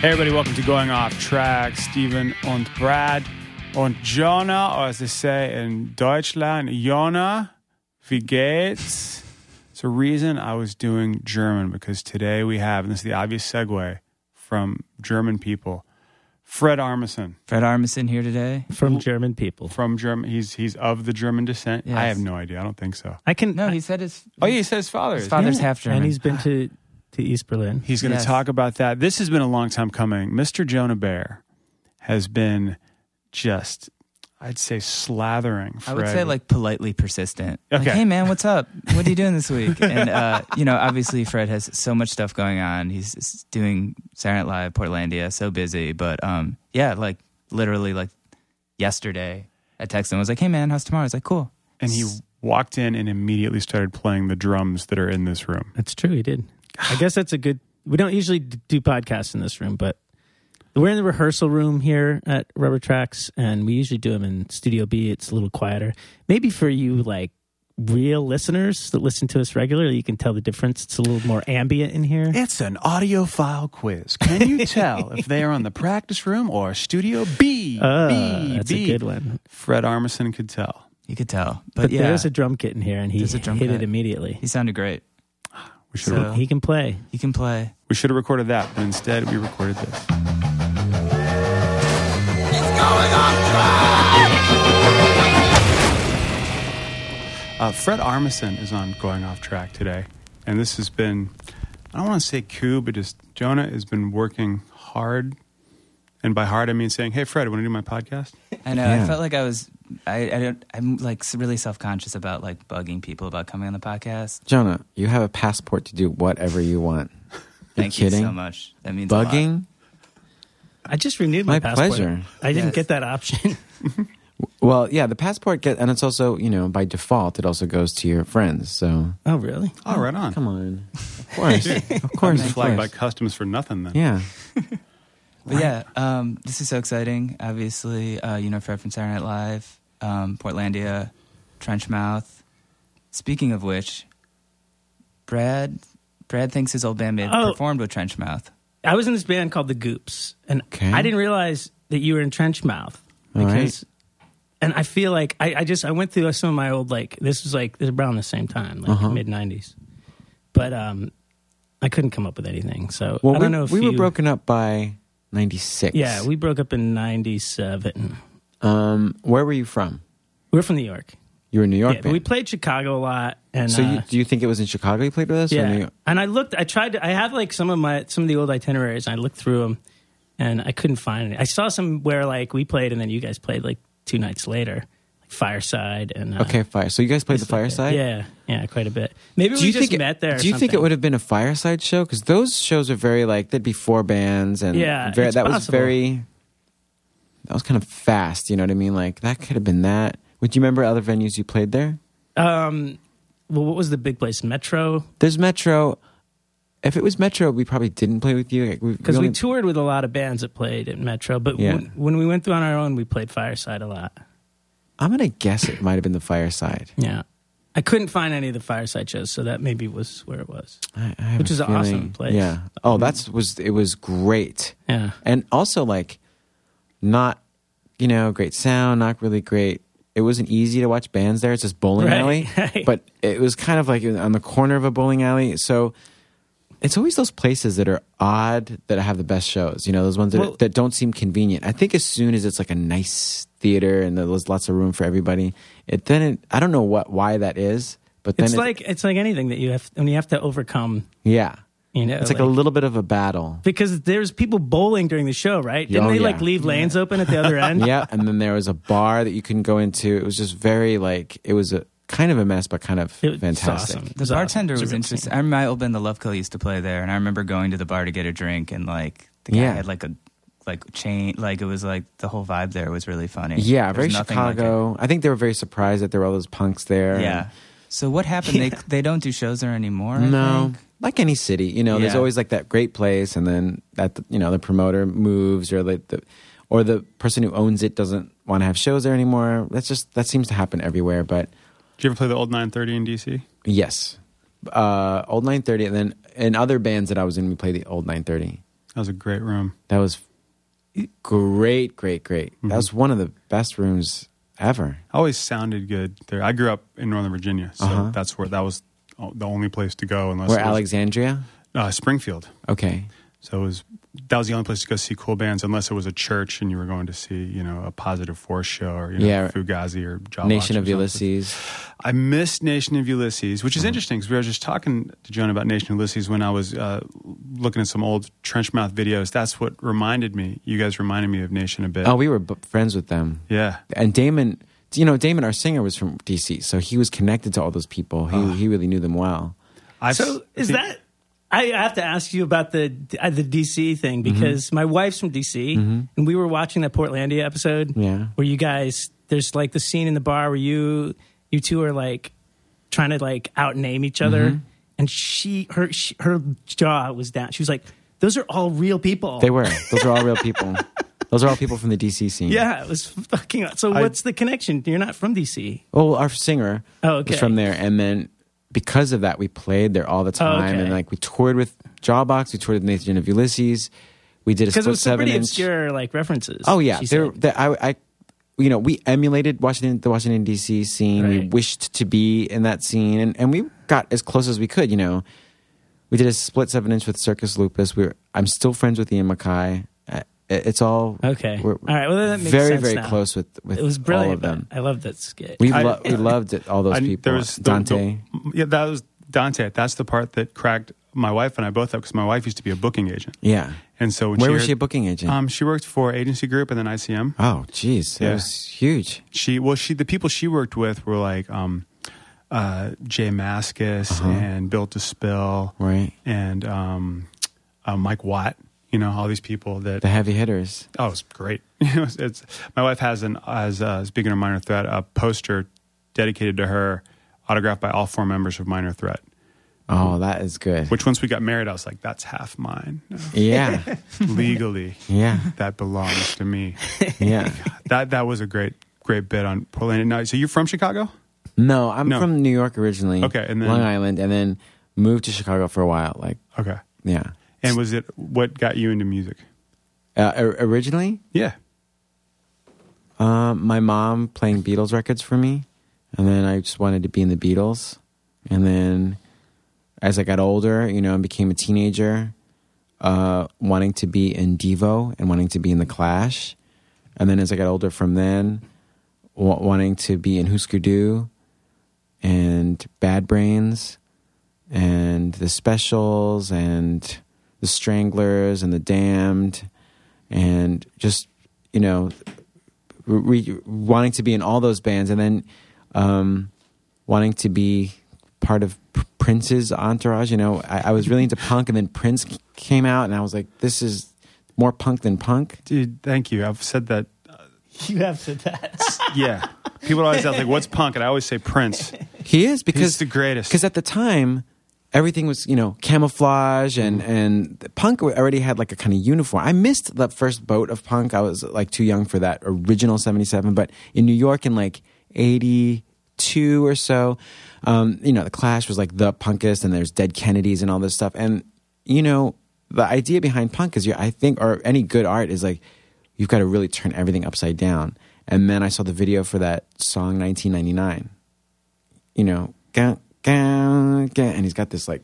Hey everybody, welcome to Going Off Track. Steven und Brad und Jonah, or as they say in Deutschland, Jonah, wie geht's? It's a reason I was doing German because today we have, and this is the obvious segue from German people, Fred Armisen Fred Armisen here today. from German people. from German. He's he's of the German descent. I have no idea. I don't think so. I can. No, he said his Oh yeah, he said his father. his is. father's Yeah. half German. and he's been to to East Berlin. He's going to Yes. talk about that. This has been a long time coming. Mr. Jonah Bear has been just, I'd say, slathering. I would say like politely persistent. Like, Okay. hey man, what's up? What are you doing this week? And uh, you know, obviously Fred has so much stuff going on. He's doing Saturday Night Live, Portlandia, so busy. But um, yeah, like literally like yesterday, I texted him. I was like, hey man, how's tomorrow? He's like, cool. and he walked in and immediately started playing the drums that are in this room. That's true. He did. I guess that's a good. We don't usually do podcasts in this room, but we're in the rehearsal room here at Rubber Tracks, and we usually do them in Studio B. It's a little quieter. Maybe for you, like real listeners that listen to us regularly, you can tell the difference. It's a little more ambient in here. It's an audiophile quiz. Can you tell if they are on the practice room or Studio B? Uh, B, that's B? a good one. Fred Armisen could tell. You could tell, but, But yeah, there's a drum kit in here, and he There's hit kit. it immediately. he sounded great. We should So- He can play. He can play. we should have recorded that, but instead we recorded this. What is going on track? Uh, Fred Armisen is on Going Off Track today, and this has been, I don't want to say coup, but just Jonah has been working hard. And by hard, I mean saying, hey, Fred, want to do my podcast? I know. Yeah. I felt like I was. I, I don't. I'm like really self conscious about like bugging people about coming on the podcast. Jonah, you have a passport to do whatever you want. You're Thank kidding? you so much. That means a lot. Bugging? I just renewed my, My passport. pleasure. I didn't Yes. get that option. Well, yeah, the passport get, and it's also, you know, by default, it also goes to your friends. So, oh, really? Oh, right on. come on, of course, of course, of flagged by course. customs for nothing then. Yeah, But yeah, um, this is so exciting. Obviously, uh, you know Fred from Saturday Night Live, um, Portlandia, Trenchmouth. Speaking of which, Brad, Brad thinks his old bandmate Oh. performed with Trenchmouth. I was in this band called the Goops, and Okay. I didn't realize that you were in Trenchmouth All right. because, and I feel like I, I just I went through some of my old like this was like this was around the same time, like Uh-huh. mid '90s, but um, I couldn't come up with anything. So well, I don't know if we you, were broken up by '96. Yeah, we broke up in '97. Um, where were you from? We're from New York. You were in New York. Yeah, but we played Chicago a lot, and so, uh, you, do you think it was in Chicago you played with us? Yeah. And I looked. I tried to. I have like some of my some of the old itineraries. And I looked through them, and I couldn't find any. I saw some where like we played, and then you guys played like two nights later, like Fireside and uh, Okay, fire. So you guys played the places like that. fireside. Yeah, yeah, quite a bit. Maybe Do we you just think met there. or Do you think it would have been a fireside show? Because those shows are very like there'd be four bands and Yeah, very, that was very that was kind of fast. You know what I mean? Like that could have been that. Would you remember other venues you played there? Um, well, what was the big place? Metro, There's Metro. If it was Metro, we probably didn't play with you Like, we, because we, toured with a lot of bands that played at Metro. But Yeah. when, when we went through on our own, we played Fireside a lot. I'm gonna guess it might have been the fireside. Yeah. I couldn't find any of the fireside shows, so that maybe was where it was. I, I Which is an awesome place. Yeah. Oh, that's was it was great. Yeah. and also like not you know great sound not really great. It wasn't easy to watch bands there. It's just bowling Right, alley. Right. but it was kind of like on the corner of a bowling alley. So it's always those places that are odd that have the best shows you know those ones that, Well- that don't seem convenient. I think as soon as it's like a nice theater and there's lots of room for everybody it then it, i don't know what why that is but then It's it- like it's like anything that you have when you have to overcome. yeah You know, it's like, a little bit of a battle because there's people bowling during the show, right? Didn't Oh, they like leave lanes open at the other end? yeah, and then there was a bar that you couldn't go into. It was just very like it was a kind of a mess, but kind of It was fantastic. awesome. The was awesome. bartender was interesting. I remember my old band, the Love Kill, used to play there, and I remember going to the bar to get a drink, and like the guy Yeah. had like a like chain, like it was like the whole vibe there was really funny. Yeah, There very was nothing like. Chicago. I think they were very surprised that there were all those punks there. Yeah. So what happened? They they don't do shows there anymore. I No, think? like any city, you know, there's always like that great place, and then that you know the promoter moves, or like the or the person who owns it doesn't want to have shows there anymore. That's just that seems to happen everywhere. But Did you ever play the old 930 in DC? yes, uh, old 930, and then in other bands that I was in, we played the old 930. That was a great room. That was great, great, great. Mm-hmm. That was one of the best rooms ever. Always sounded good there. I grew up in Northern Virginia, so Uh-huh. that's where that was the only place to go unless Where was, Alexandria? uh, Springfield. Okay. So it was that was the only place to go see cool bands unless it was a church and you were going to see you know a Positive Force show or you know, Yeah. Fugazi or Jawbox Nation or of. Ulysses. I missed Nation of Ulysses, Mm-hmm. which is interesting because we were just talking to Joan about Nation of Ulysses when I was uh, looking at some old Trenchmouth videos. That's what reminded me. You guys reminded me of Nation a bit. Oh, we were b- friends with them. yeah. And Damon, you know, Damon, our singer, was from DC, so he was connected to all those people. He Ah. he really knew them well. I've, So is think- that? I have to ask you about the uh, the DC thing mm-hmm. because my wife's from DC, mm-hmm. and we were watching that Portlandia episode. Yeah. where you guys there's like the scene in the bar where you you two are like trying to like outname each other, mm-hmm. and she her she, her jaw was down. She was like, "Those are all real people." They were. Those are all real people. Those are all people from the DC scene. Yeah, it was fucking. So I- what's the connection? You're not from DC. Well, our singer Oh, okay. was from there, and then because of that, we played there all the oh, time, okay. and like we toured with Jawbox, we toured with Nation of Ulysses, we did a Because it was seven pretty inch. obscure like references. Oh yeah, there. I, I, you know, we emulated Washington, the Washington D.C. scene. We wished to be in that scene, and, and we got as close as we could. You know, we did a split seven inch with Circus Lupus. We were, I'm still friends with Ian MacKaye. It- It's all Okay. We're All right. Well, that makes very sense very now. close with with It was all brilliant. of them. I love that skit. We I- lo- we loved it. All those I- people. there was the- Dante. the- yeah, that was Dante. That's the part that cracked my wife and I both up because my wife used to be a booking agent, yeah. and so when Where she was heard- she a booking agent? Um, she worked for Agency Group and then ICM. oh, jeez, that Yeah. was huge. She well, she the people she worked with were like um, uh, J Mascis Uh-huh. and Built to Spill Right, and um, uh, Mike Watt. You know all these people that the heavy hitters. oh, it's great. It's, it's my wife has an as uh, speaking of Minor Threat a poster dedicated to her, autographed by all four members of Minor Threat. Oh, that is good. Which once we got married, I was like, that's half mine. Yeah, Legally, yeah, that belongs to me. yeah. That that was a great great bit on Portland. Now, so you're from Chicago? No, I'm No. from New York originally. Okay, and then- Long Island, and then moved to Chicago for a while. Like, Okay. yeah. And was it what got you into music? Uh, originally, Yeah. um, my mom playing Beatles records for me, and then I just wanted to be in the Beatles. And then, as I got older, you know, and became a teenager, uh, wanting to be in Devo and wanting to be in the Clash. And then, as I got older, from then, w- wanting to be in Husker Du and Bad Brains and the Specials and the Stranglers and the Damned and just you know re- wanting to be in all those bands and then um, wanting to be part of P- Prince's entourage. You know, I, I was really into punk, and then Prince came out, and I was like, this is more punk than punk. Dude, thank you. I've said that. You have said that. Yeah. People always ask, like, what's punk? And I always say Prince. He is because He's the greatest. because at the time everything was you know camouflage and and punk already had like a kind of uniform. I missed the first boat of punk. I was like too young for that original 77 but in new york in like 82 or so um, you know the clash was like the punkest and there's dead kennedys and all this stuff. And you know the idea behind punk is you i think or any good art is like you've got to really turn everything upside down. And then i saw the video for that song 1999 you know, and he's got this like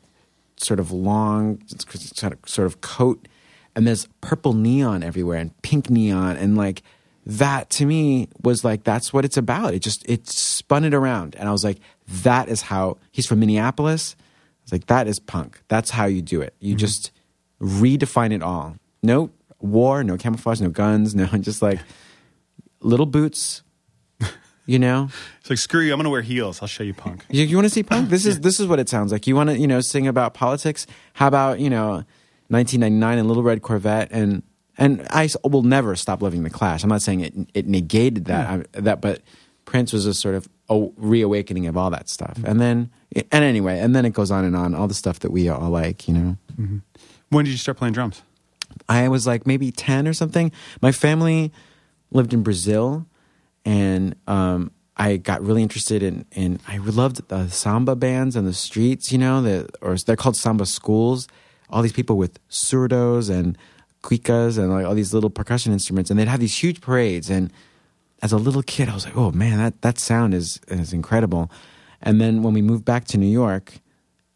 sort of long sort of, coat, and there's purple neon everywhere and pink neon, and like that to me was like that's what it's about. It just it spun it around, and I was like, that is how he's from Minneapolis. I was like, that is punk. That's how you do it. You mm-hmm. just redefine it all. No war, no camouflage, no guns, no just like little boots. You know, It's like, screw you. I'm going to wear heels. I'll show you punk. you, you want to see punk? This is this is what it sounds like. You want to you know sing about politics? How about you know 1999 and Little Red Corvette and and I will never stop loving the Clash. I'm not saying it it negated that I, that, but Prince was a sort of a reawakening of all that stuff. And then and anyway, and then it goes on and on. All the stuff that we all like, you know. Mm-hmm. When did you start playing drums? I was like maybe 10 or something. My family lived in Brazil and um, I got really interested in, in I loved the samba bands on the streets, you know, or they're called samba schools. All these people with surdos and cuicas and like all these little percussion instruments, and they'd have these huge parades. And as a little kid, I was like, "Oh man, that that sound is is incredible." And then when we moved back to New York,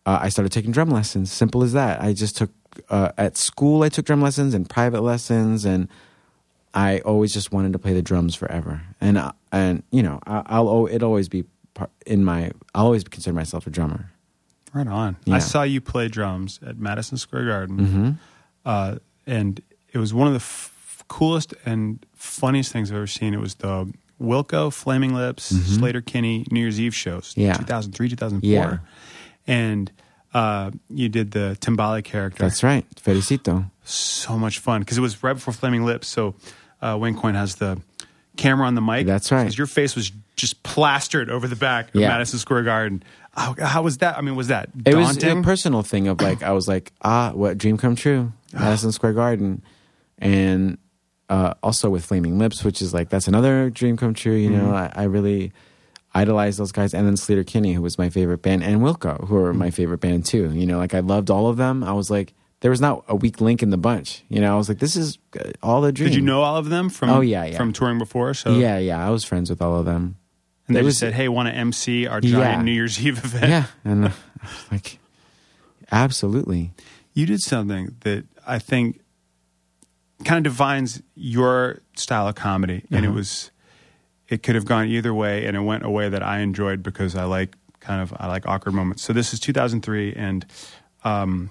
uh, I started taking drum lessons. Simple as that. I just took uh, at school. I took drum lessons and private lessons, and I always just wanted to play the drums forever. And uh, and you know, I, I'll al- it always be part in my. I'll always consider myself a drummer. Right on. Yeah. I saw you play drums at Madison Square Garden, Mm-hmm. uh, and it was one of the f- coolest and funniest things I've ever seen. It was the Wilco, Flaming Lips, Sleater-Kinney New Year's Eve shows, Mm-hmm. Yeah. 2003, 2004. Yeah. And uh, you did the Timbale character. That's right, Fericito. so much fun because it was right before Flaming Lips. So uh, Wayne Coyne has the camera on the mic. That's right. 'Cause Your face was just plastered over the back of Yeah. Madison Square Garden. How, how was that? I mean, was that It was a personal thing of like I was like, ah, what dream come true, Madison Square Garden, and uh, also with Flaming Lips, which is like that's another dream come true. You know, I, I really idolized those guys, and then Sleater-Kinney, who was my favorite band, and Wilco, who are my favorite band too. You know, like I loved all of them. I was like, there was not a weak link in the bunch. You know, I was like, this is all the dream. Did you know all of them from? Oh, yeah, yeah. from touring before. So Yeah, yeah, I was friends with all of them. and they just was- said, "Hey, want to MC our giant Yeah. New Year's Eve event?" Yeah, and uh, like, absolutely. you did something that I think kind of defines your style of comedy, and Uh-huh. it was it could have gone either way, and it went a way that I enjoyed because I like kind of I like awkward moments. So this is 2003, and um,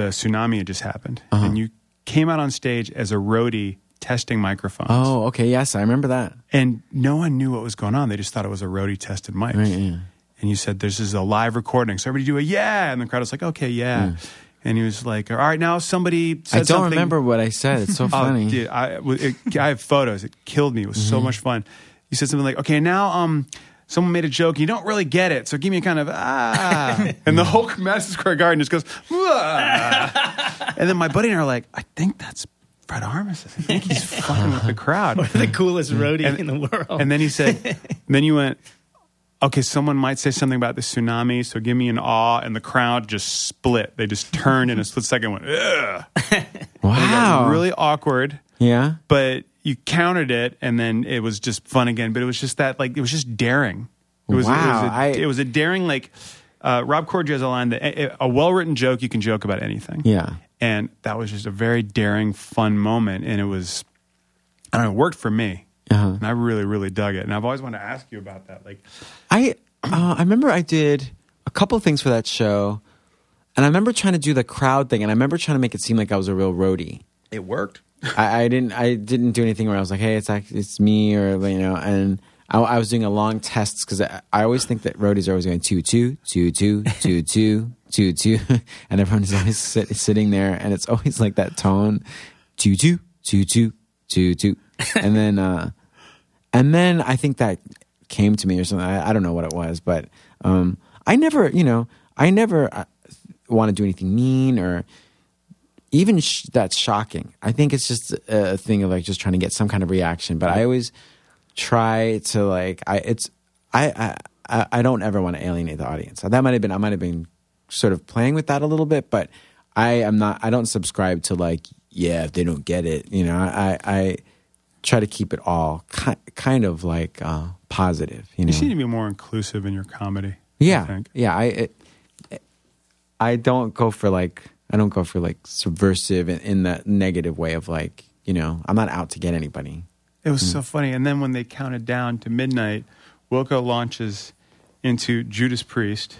the tsunami had just happened, Uh-huh. and you came out on stage as a roadie testing microphones, Oh, okay, yes, I remember that. and no one knew what was going on. They just thought it was a roadie tested mic. Right, yeah. And you said, "This is a live recording." So everybody do a yeah, and the crowd was like, "Okay, yeah." And he was like, "All right, now somebody." Said I don't something- remember what I said. It's so Oh, funny. dude, I, it, I have photos. It killed me. It was Mm-hmm. so much fun. You said something like, "Okay, now um, someone made a joke. You don't really get it, so give me a kind of ah." and the whole Madison Square Garden just goes, "Ah." and then my buddy and I are like, "I think that's Fred Armisen. I think he's fucking with the crowd." the coolest roadie And- in the world. And then he said, then you went, okay, someone might say something about the tsunami, so give me an awe. And the crowd just split. They just turned in a split second and went, ugh. It wow. got really awkward, Yeah. but you countered it and then it was just fun again. But it was just that, like, it was just daring. It was, Wow, it was, a, I- it was a daring, like, uh, Rob Corddry has a line that a, a well written joke, you can joke about anything. Yeah. And that was just a very daring, fun moment. And it was, I don't know, it worked for me. Uh-huh. And I really, really dug it. And I've always wanted to ask you about that. Like, I uh, I remember I did a couple things for that show, and I remember trying to do the crowd thing, and I remember trying to make it seem like I was a real roadie. It worked. I, I didn't I didn't do anything where I was like, hey, it's like it's me or you know, and I, I was doing a long tests because I, I always think that roadies are always going two two two two two two two two, and everyone is always sit, sitting there, and it's always like that tone, two two two two two two, and then uh, and then I think that came to me or something. I, I don't know what it was, but um, I never, you know, I never uh, want to do anything mean or even sh- that's shocking. I think it's just a, thing of like just trying to get some kind of reaction. But I always try to like I it's I I I- don't ever want to alienate the audience. That might have been I might have been sort of playing with that a little bit, but I am not. I don't subscribe to like yeah if they don't get it. You know I I try to keep it all ki- kind of like uh, positive. You know You seem to be more inclusive in your comedy. yeah, I yeah. I it, I don't go for like I don't go for like subversive in, in that negative way of like you know I'm not out to get anybody. It was so funny. And then when they counted down to midnight, Wilco launches into Judas Priest,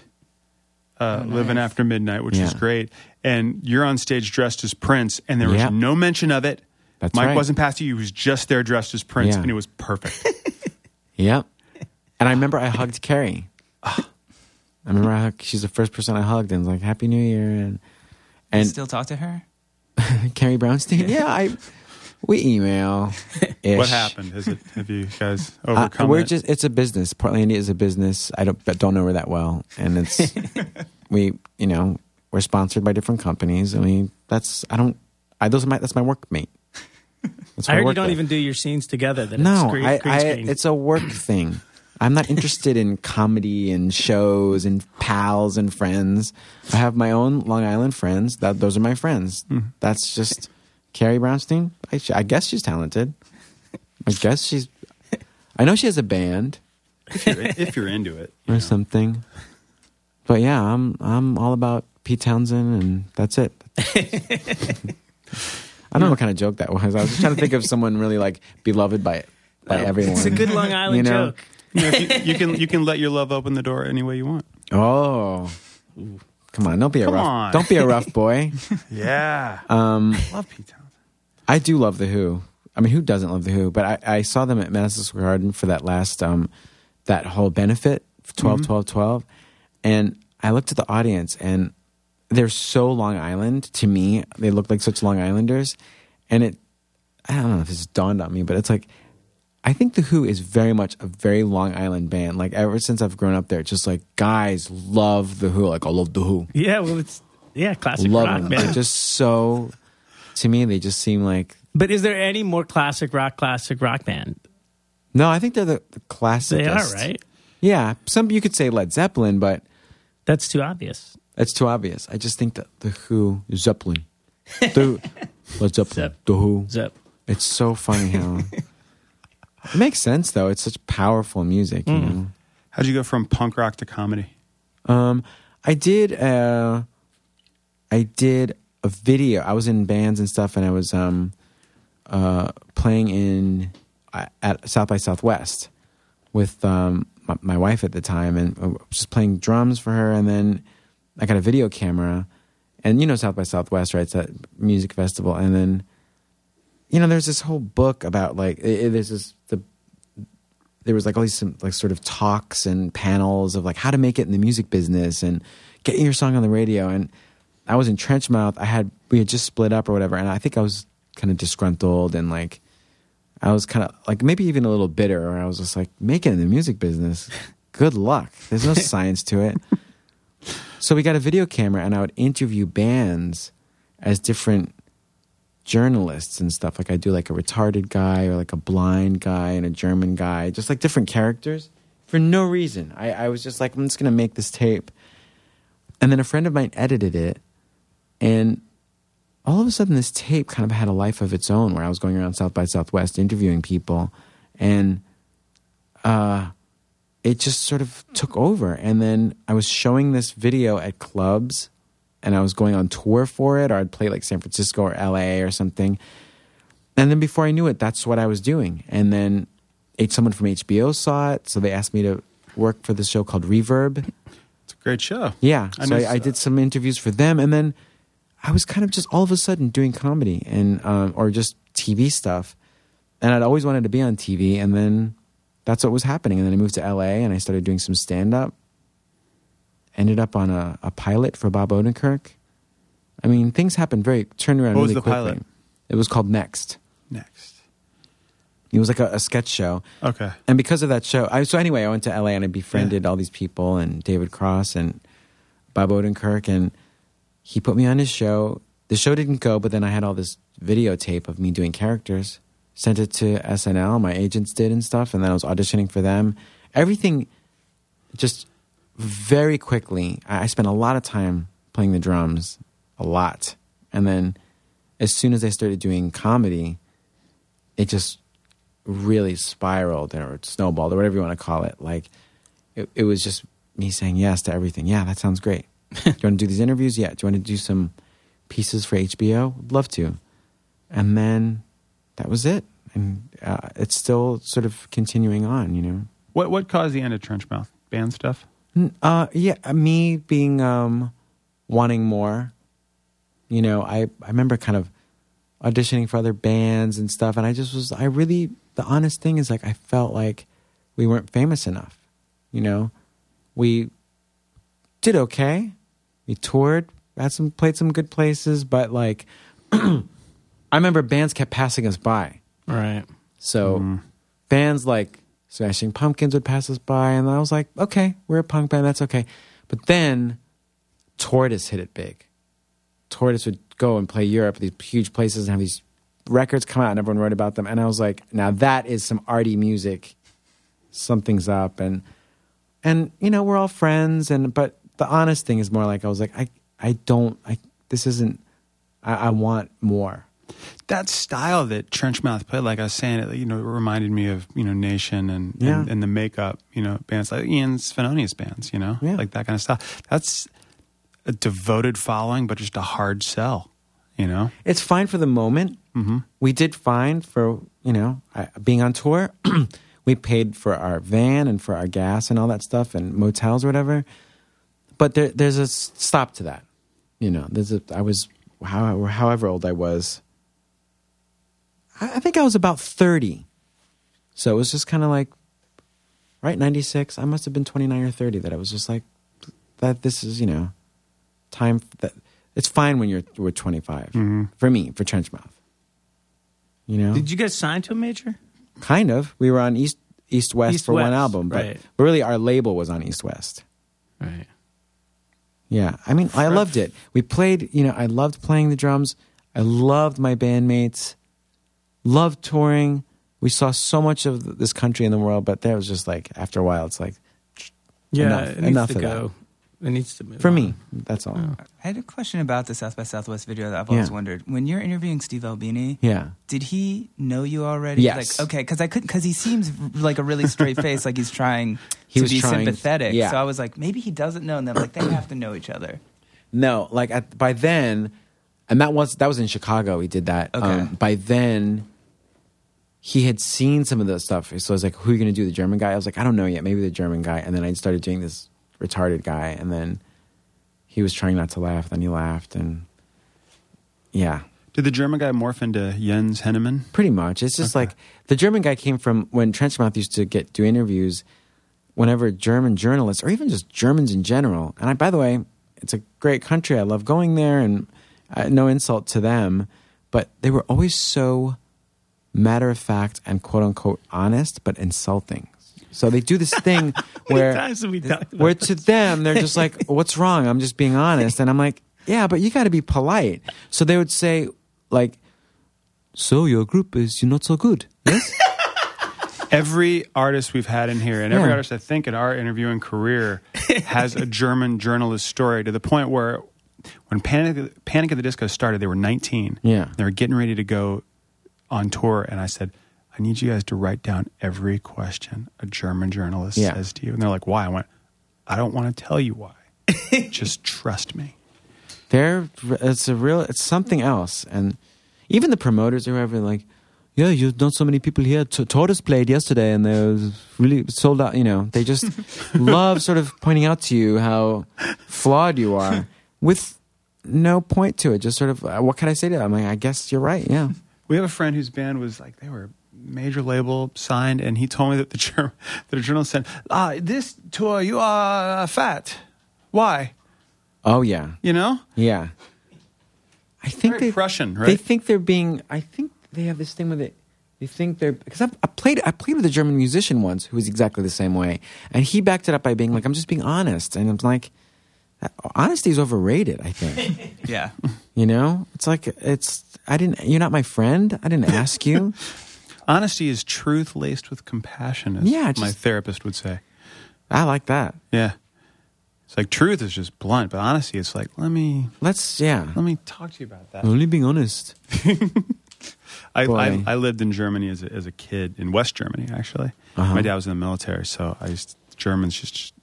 uh, Living After Midnight, which is Yeah. great. And you're on stage dressed as Prince, and there was Yep. no mention of it. That's Mike right. wasn't past you. He was just there dressed as Prince, Yeah. and it was perfect. Yep. And I remember I hugged Carrie. I remember I hugged, she's the first person I hugged and was like Happy New Year and You and still talk to her? Carrie Brownstein. Yeah, I we email. what happened? Has it, have you guys Uh, overcome we're it? just it's a business. Portlandia is a business. I don't don't know her that well, and it's we you know we're sponsored by different companies. I mean that's I don't I those are my that's my workmate. That's I who heard you don't with. even do your scenes together. That no. it's green, I, I, it's a work thing. I'm not interested in comedy and shows and pals and friends. I have my own Long Island friends. That those are my friends. Mm-hmm. That's just Carrie Brownstein. I, I guess she's talented. I guess she's. I know she has a band if you're, if you're into it. you or know. something. But yeah, I'm I'm all about Pete Townshend, and that's it. I don't know what kind of joke that was. I was just trying to think of someone really like beloved by by everyone. It's a good Long Island You know? joke. You, know, you, you can you can let your love open the door any way you want. Oh, come on! Don't be a Come rough. on. Don't be a rough boy. Yeah, Um, love Pete Townshend. I do love the Who. I mean, who doesn't love the Who? But I, I saw them at Madison Square Garden for that last um, that whole benefit 12 12 12 and I looked at the audience and they're so Long Island to me. They look like such Long Islanders, and it I don't know if it's dawned on me, but it's like I think the Who is very much a very Long Island band. Like ever since I've grown up there, just like guys love the Who. Like I love the Who. Yeah, well, it's yeah, classic love rock, them. man. They're just so. To me, they just seem like But is there any more classic rock, classic rock band? no. I think they're the, the classic. They are right. Yeah, some you could say Led Zeppelin, but That's too obvious. that's too obvious. I just think that the Who Zeppelin, the Led Zeppelin, Zep. the Who. Zep. It's so funny how it makes sense though. It's such powerful music, you know. How'd you go from punk rock to comedy? Um, I did. Uh, I did a video. I was in bands and stuff, and I was um, uh, playing in uh, at South by Southwest with um, my, my wife at the time, and I just playing drums for her. And then I got a video camera, and you know South by Southwest, right? It's that music festival, and then you know there's this whole book about like it, it- there's this the there was like all these some, like sort of talks and panels of like how to make it in the music business and getting your song on the radio. And I was in Trenchmouth I had we had just split up or whatever. And I think I was kind of disgruntled and like I was kind of like maybe even a little bitter. Or I was just like make it in the music business. Good luck. There's no science to it. So we got a video camera and I would interview bands as different journalists and stuff. Like I do like a retarded guy or like a blind guy and a German guy, just like different characters for no reason. I, I was just like, I'm just gonna make this tape. And then a friend of mine edited it, and all of a sudden this tape kind of had a life of its own where I was going around South by Southwest interviewing people and uh it just sort of took over and then I was showing this video at clubs and I was going on tour for it, or I'd play like San Francisco or LA or something. And then before I knew it, that's what I was doing. And then someone from HBO saw it, so they asked me to work for this show called Reverb. It's a great show. Yeah, I so I, I did some interviews for them, and then I was kind of just all of a sudden doing comedy and um, or just TV stuff. And I'd always wanted to be on TV, and then that's what was happening. And then I moved to LA, and I started doing some stand up. Ended up on a, a pilot for Bob Odenkirk. I mean, things happened very turned around What was really the quickly. pilot? It was called Next. Next. It was like a, a sketch show. Okay. And because of that show, I, so anyway, I went to LA and I befriended all these people and David Cross and Bob Odenkirk, and he put me on his show. The show didn't go, but then I had all this videotape of me doing characters. Sent it to SNL, my agents did and stuff, and then I was auditioning for them. Everything just very quickly. I spent a lot of time playing the drums, a lot. And then as soon as I started doing comedy, it just really spiraled or snowballed or whatever you want to call it. Like it, it was just me saying yes to everything. Yeah, that sounds great. do you want to do these interviews? Yeah. Do you want to do some pieces for HBO? Would love to. And then that was it. And uh, it's still sort of continuing on, you know. What what caused the end of Trenchmouth? Band stuff? N- Uh, yeah, me being um, wanting more. You know, I I remember kind of auditioning for other bands and stuff, and I just was I really the honest thing is like I felt like we weren't famous enough. You know, we did okay. We toured, had some played some good places, but like I remember bands kept passing us by. Right. So bands like Smashing Pumpkins would pass us by, and I was like, okay, we're a punk band, that's okay. But then Tortoise hit it big. Tortoise would go and play Europe, these huge places, and have these records come out, and everyone wrote about them. And I was like, now that is some arty music. Something's up, and and you know we're all friends, and but the honest thing is more like I was like, I I don't, I this isn't, I, I want more. That style that Trenchmouth played, like I was saying, it you know it reminded me of you know Nation and Yeah. and, and the makeup, you know, bands like Ian Svenonius bands, you know, Yeah. like that kind of stuff. That's a devoted following, but just a hard sell, you know. It's fine for the moment. Mm-hmm. We did fine for you know being on tour. we paid for our van and for our gas and all that stuff and motels or whatever. But there, there's a stop to that. You know, there's a. I was how, however old I was. I, I think I was about thirty, so it was just kind of like, right, ninety six. I must have been twenty nine or thirty. That I was just like, that this is you know, time that it's fine when you're we're 25 Mm-hmm. for me for Trenchmouth. You know, Did you guys sign to a major? kind of. We were on East East West East for one album, but right. really our label was on East West. Right. Yeah, I mean, I loved it. We played, you know, I loved playing the drums. I loved my bandmates. Loved touring. We saw so much of this country and the world, but there was just like after a while, it's like Yeah, Enough- it needs enough to of that. go. It needs to move. for on. me. That's all. Oh. I had a question about the South by Southwest video that I've always Yeah. wondered. When you're interviewing Steve Albini, Yeah. did he know you already? Yes. Like, okay, because I couldn't, because he seems like a really straight face, like he's trying He to was be trying- sympathetic. yeah. So I was like, maybe he doesn't know, and then like they have to know each other. No, like at, by then, and that was that was in Chicago. We did that. Um, Okay. by then, he had seen some of the stuff. So I was like, "Who are you going to do? The German guy?" I was like, "I don't know yet. Maybe the German guy." And then I started doing this retarded guy, and then he was trying not to laugh. Then he laughed, and yeah, Did the German guy morph into Jens Henneman? pretty much. It's just like the German guy came from when Trenchmouth used to get do interviews. Whenever German journalists, or even just Germans in general, and I, by the way, it's a great country. I love going there, and uh, no insult to them, but they were always so matter of fact and quote unquote honest, but insulting. So they do this thing where times have we talked about where to them they're just like, "What's wrong? I'm just being honest." And I'm like, "Yeah, but you got to be polite." So they would say, like, "So your group is you're not so good." Yes. Every artist we've had in here, and every Yeah. artist I think in our interviewing career, has a German journalist story to the point where when Panic, Panic at the Disco started, they were 19. Yeah. They were getting ready to go on tour, and I said, I need you guys to write down every question a German journalist Yeah. says to you. And they're like, Why? I went, I don't want to tell you why. Just trust me. They're it's a real it's something else, and even the promoters or whoever like. Yeah, you've done so many people here. T- Tortoise played yesterday, and they was really sold out. You know, they just love sort of pointing out to you how flawed you are, with no point to it. Just sort of, uh, what can I say to that? I'm like, I guess you're right. Yeah, We have a friend whose band was like they were major label signed, and he told me that the jour- that a journalist said, "Ah, this tour you are fat. Why? Oh yeah, You know, yeah. I think very they Prussian, right? they think they're being. I think they have this thing with it. They think they're because I've, I played. I played with a German musician once who was exactly the same way, and he backed it up by being like, "I'm just being honest," and I'm like, "Honesty is overrated." I think Yeah. You know. It's like it's. I didn't. You're not my friend. I didn't ask you. Honesty is truth laced with compassion, as Yeah, my therapist would say. I like that. Yeah, it's like truth is just blunt, but honesty, it's like let me Let's. Yeah. let me talk to you about that. Only being honest. I, I I lived in Germany as a, as a kid in West Germany actually. Uh-huh. My dad was in the military, so I used Germans just.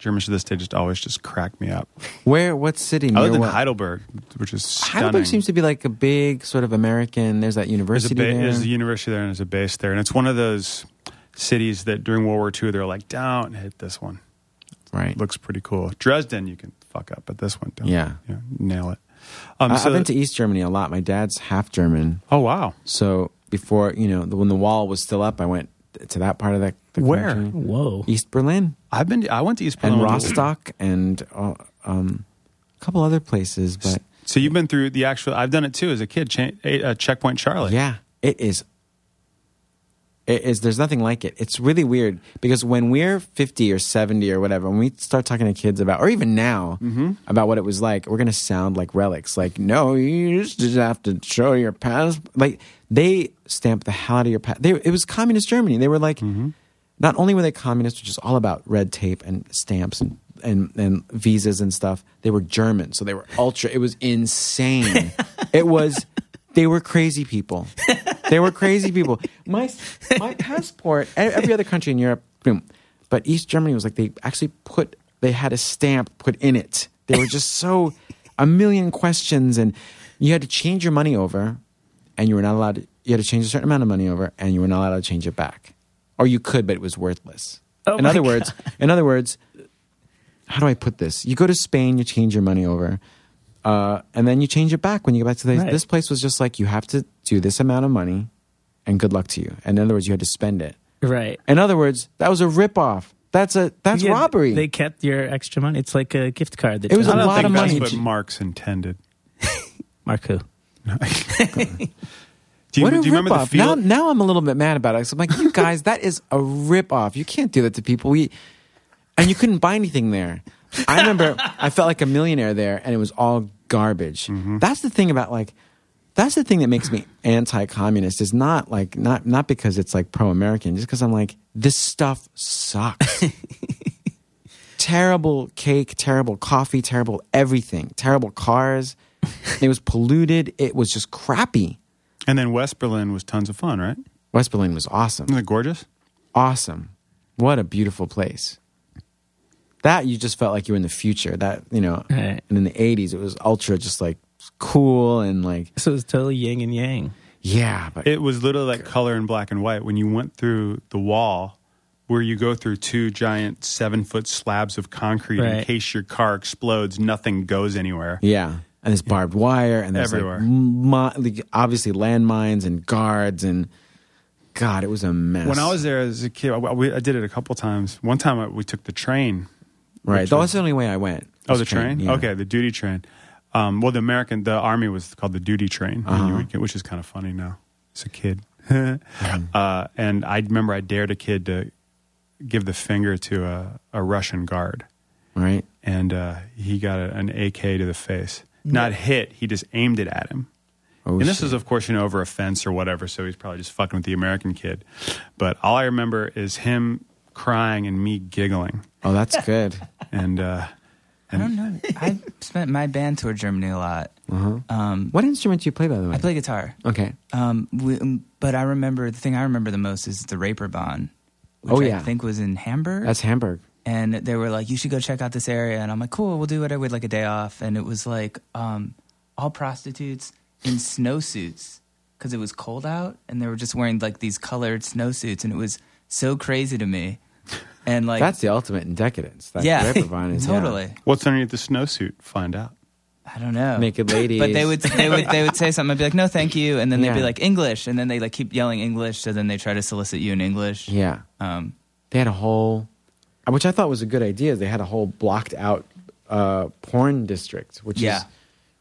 Germans to this day just always just crack me up. Where? What city? I near lived in what? Heidelberg, which is stunning. Heidelberg seems to be like a big sort of American. There's that There's a, university ba- there. there's a university there and there's a base there, and it's one of those cities that during World War II they're like, don't hit this one. right. looks pretty cool. Dresden, you can fuck up, but this one, don't. Yeah. you know, nail it. Um, I, so- I've been to East Germany a lot. My dad's half German, oh wow, so before you know, when the wall was still up, I went to that part of the Where? country. Whoa. East Berlin I've been. To, I went to East Berlin. and when I was- Rostock and uh, um, a couple other places, but So you've been through the actual. I've done it too as a kid. Cha- uh, Checkpoint Charlie. yeah, it is. It is. There's nothing like it. It's really weird because when we're 50 or 70 or whatever, when we start talking to kids about, or even now, Mm-hmm. about what it was like, we're gonna sound like relics. Like, no, you just have to show your past. Like they stamped the hell out of your past. They, it was communist Germany. They were like, Mm-hmm. Not only were they communist, which is all about red tape and stamps and, and and visas and stuff. They were German, so they were ultra. It was insane. it was They were crazy people. they were crazy people. My my passport. Every other country in Europe, boom. but East Germany was like they actually put they had a stamp put in it. They were just so a million questions, and you had to change your money over, and you were not allowed. To, you had to change a certain amount of money over, and you were not allowed to change it back, or you could, but it was worthless. Oh in my other words, in other words, how do I put this? You go to Spain, you change your money over, uh, and then you change it back when you go back to the, Right. this place. Was just like you have to do this amount of money, and good luck to you. And in other words, you had to spend it. Right. In other words, that was a ripoff. That's a that's Yeah, robbery. They kept your extra money. It's like a gift card. That It was a lot think of that's money. what Marx intended. Mark who? Do you, what a do you remember the ripoff. Now, now I'm a little bit mad about it. So I'm like, you guys, that is a ripoff. You can't do that to people. We and you couldn't buy anything there. I remember I felt like a millionaire there, and it was all garbage. Mm-hmm. That's the thing about like. That's the thing that makes me anti-communist. Is not like not not because it's like pro-American, just because I'm like this stuff sucks. terrible cake, terrible coffee, terrible everything, terrible cars. it was polluted. It was just crappy. And then West Berlin was tons of fun, right? West Berlin was awesome. Isn't it gorgeous? awesome. What a beautiful place. That you just felt like you were in the future. That you know, Right. and in the '80s, it was ultra, just like cool and like So it was totally yin and yang. yeah. But It was literally like color in black and white. When you went through the wall, where you go through two giant seven foot slabs of concrete in case your car explodes, nothing goes anywhere. yeah, and there's barbed wire and there's Everywhere. like, like obviously landmines and guards and God, it was a mess. When I was there as a kid, I, we, I did it a couple times. One time I, we took the train. right, that was- was the only way I went. Oh, the train? yeah. Okay, the duty train. Um, well, the American, the Army was called the duty train, Uh-huh. would get- which is kind of funny now as a kid. uh, and I remember I dared a kid to give the finger to a, a Russian guard, Right. and uh, he got a, an AK to the face. Not hit, he just aimed it at him. Oh, and this shit. is, of course, you know, over a fence or whatever, so he's probably just fucking with the American kid. But all I remember is him crying and me giggling. Oh, that's good. And uh, I don't know. I spent my band toured Germany a lot. Uh-huh. Um, What instrument do you play, by the way? I play guitar. Okay. Um, we, um, but I remember the thing I remember the most is the Reeperbahn. Which Oh, I think was in Hamburg. That's Hamburg. And they were like, "You should go check out this area." And I'm like, "Cool, we'll do whatever with like a day off." And it was like um, all prostitutes in snowsuits because it was cold out, and they were just wearing like these colored snowsuits, and it was so crazy to me. And like, that's the ultimate in decadence. That yeah, Reeperbahn is yeah. totally. what's underneath the snowsuit? Find out. I don't know. Naked ladies. But they would they would they would say something. I'd be like, "No, thank you," and then they'd be like English, and then they like keep yelling English. So then they try to solicit you in English. Yeah. Um, they had a whole, which I thought was a good idea. They had a whole blocked out uh, porn district, which Yeah. is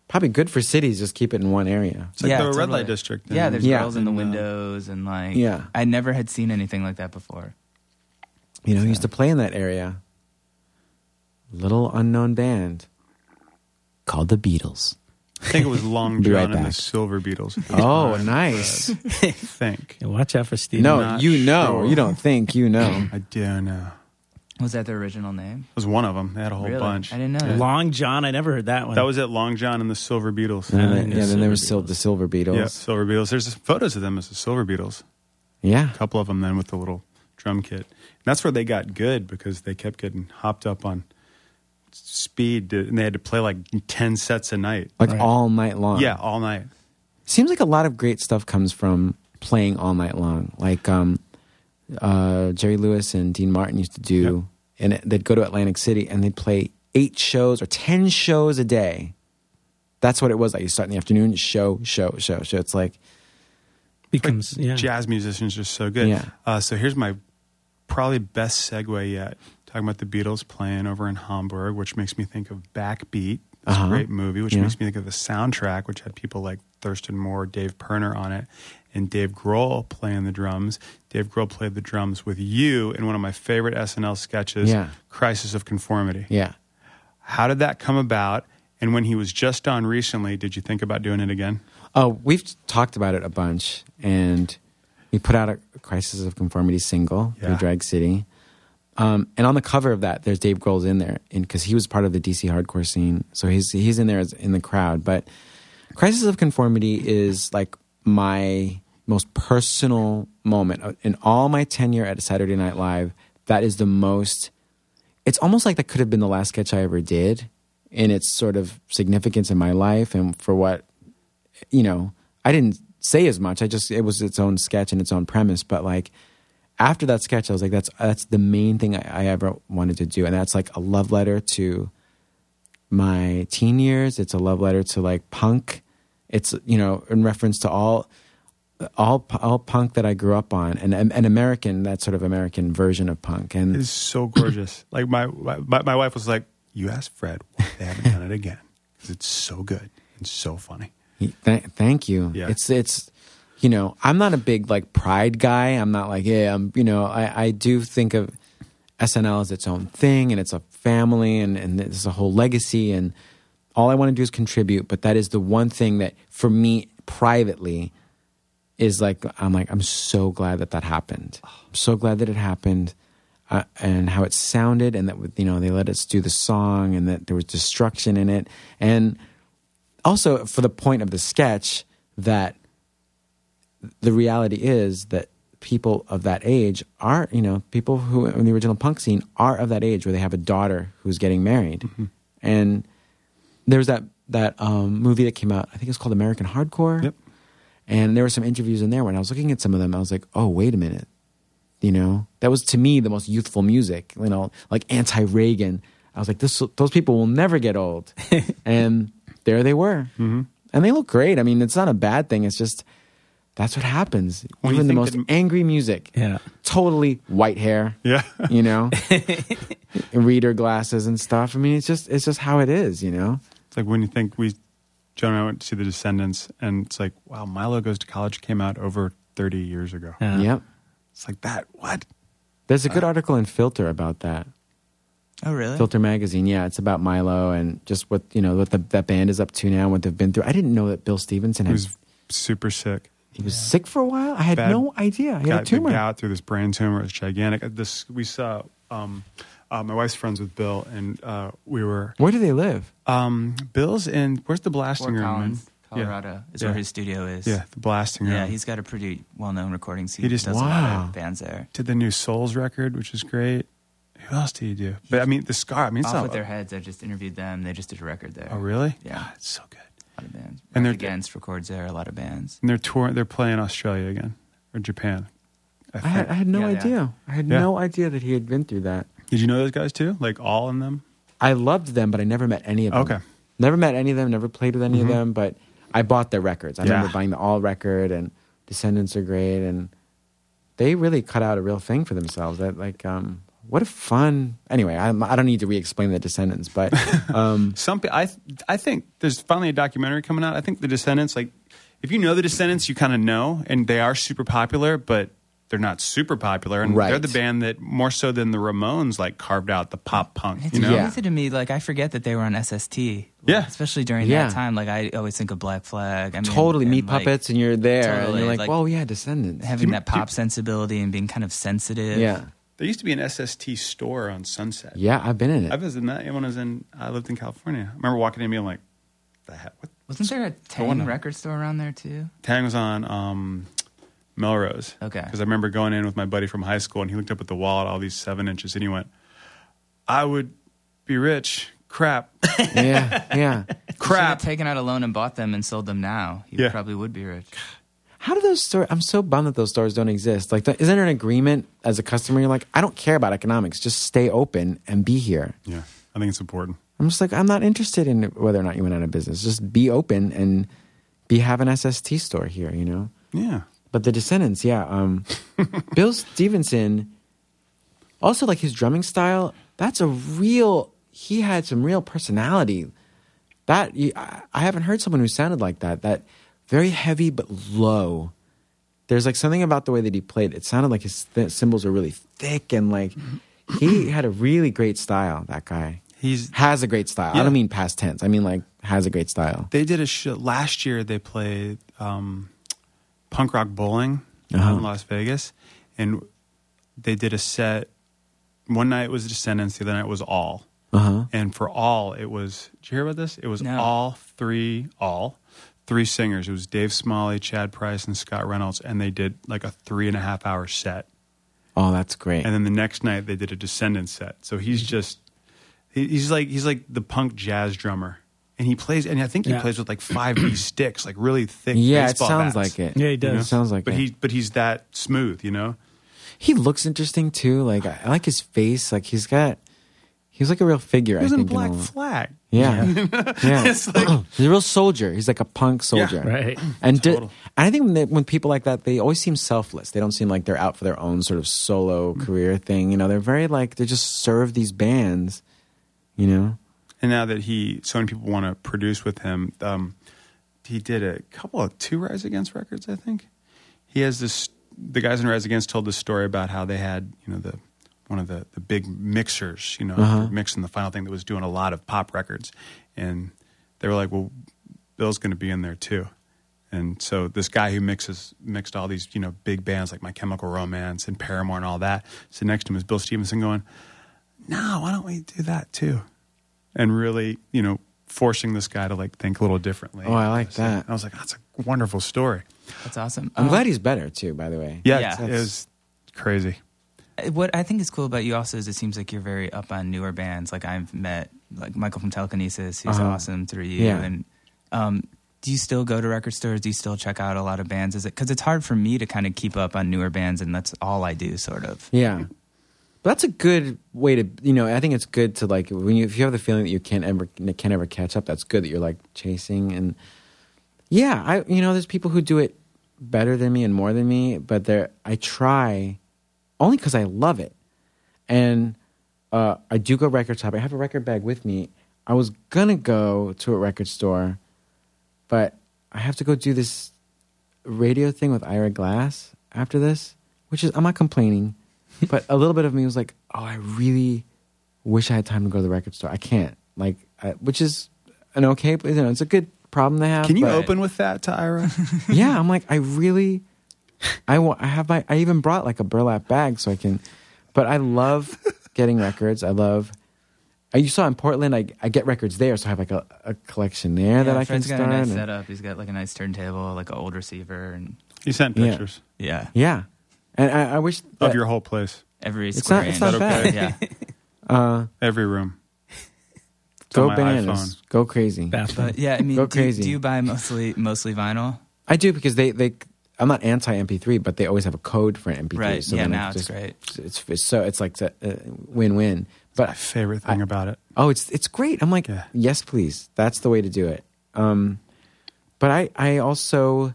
probably good for cities. Just keep it in one area. It's like Yeah, the red light district. yeah, there's Yeah. girls in the windows, and like, Yeah. I never had seen anything like that before. You know, he used to play in that area. Little unknown band called the Beatles. I think it was Long John right and the. Silver Beatles. Oh, I nice. think. Watch out for Steve. no, not you know. sure. You don't think you know. I do know. Was that their original name? It was one of them. They had a whole Really? bunch. I didn't know that. Long John. I never heard that one. That was it. Long John and the Silver Beetles. And I then, knew yeah, then there was still Beatles. the Silver Beetles. Yeah, Silver Beetles. There's photos of them as the Silver Beetles. Yeah. A couple of them then with the little drum kit. And that's where they got good because they kept getting hopped up on speed to- and they had to play like 10 sets a night. Like Right. all night long. Yeah, all night. seems like a lot of great stuff comes from playing all night long. Like um, uh, Jerry Lewis and Dean Martin used to do, and they'd go to Atlantic City and they'd play eight shows or ten shows a day. That's what it was like. You start in the afternoon, show, show, show, show. It's like becomes yeah. Jazz musicians are so good. Yeah. Uh, so here's my probably best segue yet. Talking about the Beatles playing over in Hamburg, which makes me think of Backbeat. It's Uh-huh. a great movie, which Yeah. makes me think of the soundtrack, which had people like Thurston Moore, Dave Pirner on it, and Dave Grohl playing the drums. Dave Grohl played the drums with you in one of my favorite SNL sketches, Yeah. Crisis of Conformity. yeah. How did that come about? And when he was just on recently, did you think about doing it again? Oh, we've talked about it a bunch, and we put out a Crisis of Conformity single Yeah. through Drag City. Um, and on the cover of that, there's Dave Grohl's in there, because he was part of the DC hardcore scene, so he's he's in there as, in the crowd. But Crisis of Conformity is like my most personal moment uh, in all my tenure at Saturday Night Live. That is the most. It's almost like that could have been the last sketch I ever did, in its sort of significance in my life and for what, you know, I didn't say as much. I just it was its own sketch and its own premise, but like after that sketch, I was like, that's that's the main thing I, I ever wanted to do, and that's like a love letter to my teen years. It's a love letter to like punk. It's you know in reference to all all all punk that I grew up on, and an American that sort of American version of punk. And It's so gorgeous. like my, my my wife was like, "You asked Fred why they haven't done it again because it's so good and so funny." th- thank you. Yeah. It's it's you know I'm not a big like pride guy. I'm not like yeah I'm you know I I do think of SNL as its own thing and it's a family and and it's a whole legacy and all I want to do is contribute. But that is the one thing that for me privately is like I'm like I'm so glad that that happened. I'm so glad that it happened. Uh, and how it sounded, and that you know they let us do the song, and that there was destruction in it, and also for the point of the sketch that the reality is that people of that age are you know people who in the original punk scene are of that age where they have a daughter who's getting married and there's that that um, movie that came out. I think it's called american hardcore. Yep. and there were some interviews in there when i was looking at some of them. I was like oh wait a minute. You know? That was to me the most youthful music you know like anti-reagan. I was like this those people will never get old. And there they were. Mm-hmm. and they look great. I mean it's not a bad thing. It's just that's what happens. When even the most that- angry music. Yeah. totally white hair. Yeah, you know? Reader glasses and stuff. I mean it's just it's just how it is you know it's like when you think we, Joan and I went to see The Descendents, and it's like, wow, Milo Goes to College came out over thirty years ago. Yeah. yep It's like that. What? there's a good article in filter about that Oh, really? Filter magazine, yeah, it's about Milo and just what you know what the, that band is up to now, what they've been through. I didn't know that Bill Stevenson He had was super sick. he was sick for a while. I had Bad- no idea. He had a tumor. the gout through this brain tumor. It's gigantic. Uh, This we saw. Um, uh, my wife's friends with Bill, and uh, we were. Where do they live? Um, Bill's in. Where's the blasting Fort room? Collins, Yeah. Colorado is Yeah. where his studio is. Yeah, the blasting room. Yeah, he's got a pretty well-known recording scene. He just- does a lot of bands there. did the new Souls record, which is great. Who else did he do? But I mean, the scar. I mean, it's Off not. with their heads. I just interviewed them. They just did a record there. oh, really? Yeah. God, it's so good. A lot of bands. And And they're- Against records there. A lot of bands. And they're touring. They're playing Australia again or Japan. I I had. I had no Yeah, they idea. I had Yeah. no idea that he had been through that. Did you know those guys too? Like all in them? I loved them, but I never met any of them. Okay. Never met any of them. Never played with any Mhm. of them. But I bought their records. I Yeah. remember buying the All record and Descendents are great, and they really cut out a real thing for themselves. That like, um, what a fun. Anyway, I, I don't need to re-explain the Descendents, but um, Some I I think there's finally a documentary coming out. I think the Descendents, like if you know the Descendents, you kind of know, and they are super popular, but they're not super popular, and Right. they're the band that more so than the Ramones like carved out the pop punk. It's You know? Yeah. crazy to me. Like I forget that they were on SST. Yeah. especially during Yeah. that time. Like I always think of Black Flag. I mean, totally and, meat like, puppets, and you're there, and Totally, you're like, like, "Whoa, yeah, Descendents." having Do- that do- pop sensibility and being kind of sensitive. yeah, There used to be an SST store on Sunset. yeah, I've been in it. I visited that when I was in. I lived in California. I remember walking in and being like, "The heck? What?" Wasn't there a going Tang on? record store around there too? Tang was on um, Melrose. Okay. Because I remember going in with my buddy from high school, and he looked up at the wall at all these seven inches, and he went, "I would be rich. Crap, yeah, yeah. crap." taken out a loan and bought them and sold them now. You Yeah. probably would be rich. How do those stores? I'm so bummed that those stores don't exist. Like, isn't there an agreement as a customer? You're like, I don't care about economics. Just stay open and be here. Yeah, I think it's important. I'm just like, I'm not interested in whether or not you went out of business. Just be open and be have an SST store here. You know. Yeah. But the Descendents, yeah. Um, Bill Stevenson, also like his drumming style. That's a real. He had some real personality. That I haven't heard someone who sounded like that. That very heavy but low. There's like something about the way that he played. It sounded like his th- cymbals were really thick and like he had a really great style. That guy He's. has a great style. I don't mean past tense. I mean like has a great style. They did a show last year. They played um, punk rock bowling Uh-huh. in Las Vegas, and they did a set. One night was Descendents. The other night was All. Uh huh. And for all, it was. Did you hear about this? It was No. all three, all three singers. It was Dave Smalley, Chad Price, and Scott Reynolds, and they did like a three and a half hour set. Oh, that's great. And then the next night they did a Descendents set. So he's just he- he's like he's like the punk jazz drummer, and he plays. And I think he Yeah. plays with like five of these sticks, like really thick. yeah, it baseball sounds bats, like it. Yeah, he you does. know? It sounds like but it. he but he's that smooth, you know. He looks interesting too. Like I, I like his face. Like he's got. He's like a real figure. He was I in think. Black a- Flag. yeah, yeah. It's like- he's a real soldier. He's like a punk soldier. Right. And di- Total. and I think when, they, when people like that, they always seem selfless. They don't seem like they're out for their own sort of solo career thing. You know, they're very like they just serve these bands. You know. And now that he, so many people want to produce with him, um, he did a couple of two Rise Against records, I think. He has this. The guys in Rise Against told this story about how they had, you know, the one of the the big mixers, you know, Uh-huh. mixing the final thing that was doing a lot of pop records, and they were like, "Well, Bill's going to be in there too." And so this guy who mixes mixed all these, you know, big bands like My Chemical Romance and Paramore and all that, so next to him is Bill Stevenson going, "No, why don't we do that too?" And really, you know, forcing this guy to like think a little differently. Oh, I like So that. I was like, "That's a wonderful story." That's awesome. I'm Um, glad he's better too. By the way. Yeah, Yeah. it was crazy. What I think is cool about you also is it seems like you're very up on newer bands. Like I've met like Michael from Telekinesis, who's Uh-huh. awesome through you. Yeah. And um, do you still go to record stores? Do you still check out a lot of bands? Is it because it's hard for me to kind of keep up on newer bands, and that's all I do, sort of. Yeah. But that's a good way to, you know, I think it's good to like when you if you have the feeling that you can't ever can't ever catch up, that's good that you're like chasing and yeah, I you know, there's people who do it better than me and more than me, but there I try only cuz I love it. And uh I do go record shop. I have a record bag with me. I was to go to a record store, but I have to go do this radio thing with Ira Glass after this, which is I'm not complaining, but a little bit of me was like, oh, I really wish I had time to go to the record store. I can't, like, I, which is an okay, you know, it's a good problem to have. Can you but- open with that to Ira? Yeah, I'm like, I really, I want, I have my, I even brought like a burlap bag so I can, but I love getting records. I love. You saw in Portland, I, I get records there, so I have like a, a collection there that I can Fred's got a nice and- setup. He's got like a nice turntable, like an old receiver, and he sent Yeah. pictures yeah, yeah, and I, I wish of your whole place, every It's square not- it's inch. not bad. Yeah, uh, every room. It's go my bananas, iPhone. go crazy. Bathroom. but yeah, I mean, Go do, you- crazy. do you buy mostly mostly vinyl? I do because they they I'm not anti MP3, but they always have a code for an MP3. Right. So yeah, then now it it's just- great. It's, it's so it's like a win win. My But favorite thing I- about it. oh, it's it's great. I'm like, Yeah. yes, please. That's the way to do it. Um, but I I also,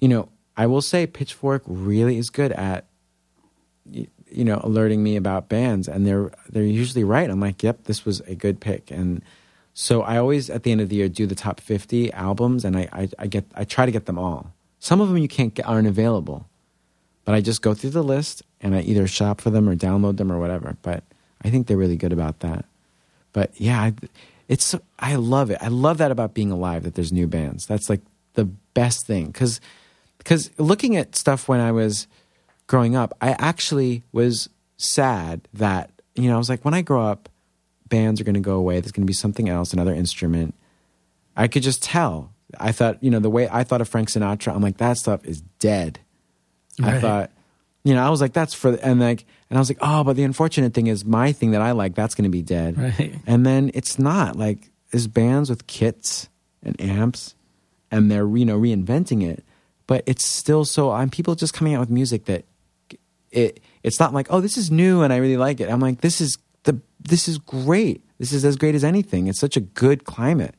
you know, I will say Pitchfork really is good at, you know, alerting me about bands, and they're they're usually right. I'm like, yep, this was a good pick, and so I always at the end of the year do the top 50 albums, and I I, I get I try to get them all. Some of them you can't get aren't available, but I just go through the list and I either shop for them or download them or whatever. But I think they're really good about that. But yeah, I, it's I love it. I love that about being alive that there's new bands. That's like the best thing because because looking at stuff when I was growing up, I actually was sad that you know I was like when I grow up, bands are going to go away. There's going to be something else, another instrument. I could just tell. I thought you know the way I thought of Frank Sinatra. I'm like that stuff is dead. I thought, you know, I was like, that's for, and like, and I was like, oh, but the unfortunate thing is my thing that I like, that's going to be dead. Right. And then it's not like, there's bands with kits and amps and they're, you know, reinventing it, but it's still so, I'm people just coming out with music that it, it's not like, oh, this is new and I really like it. I'm like, this is the, this is great. This is as great as anything. It's such a good climate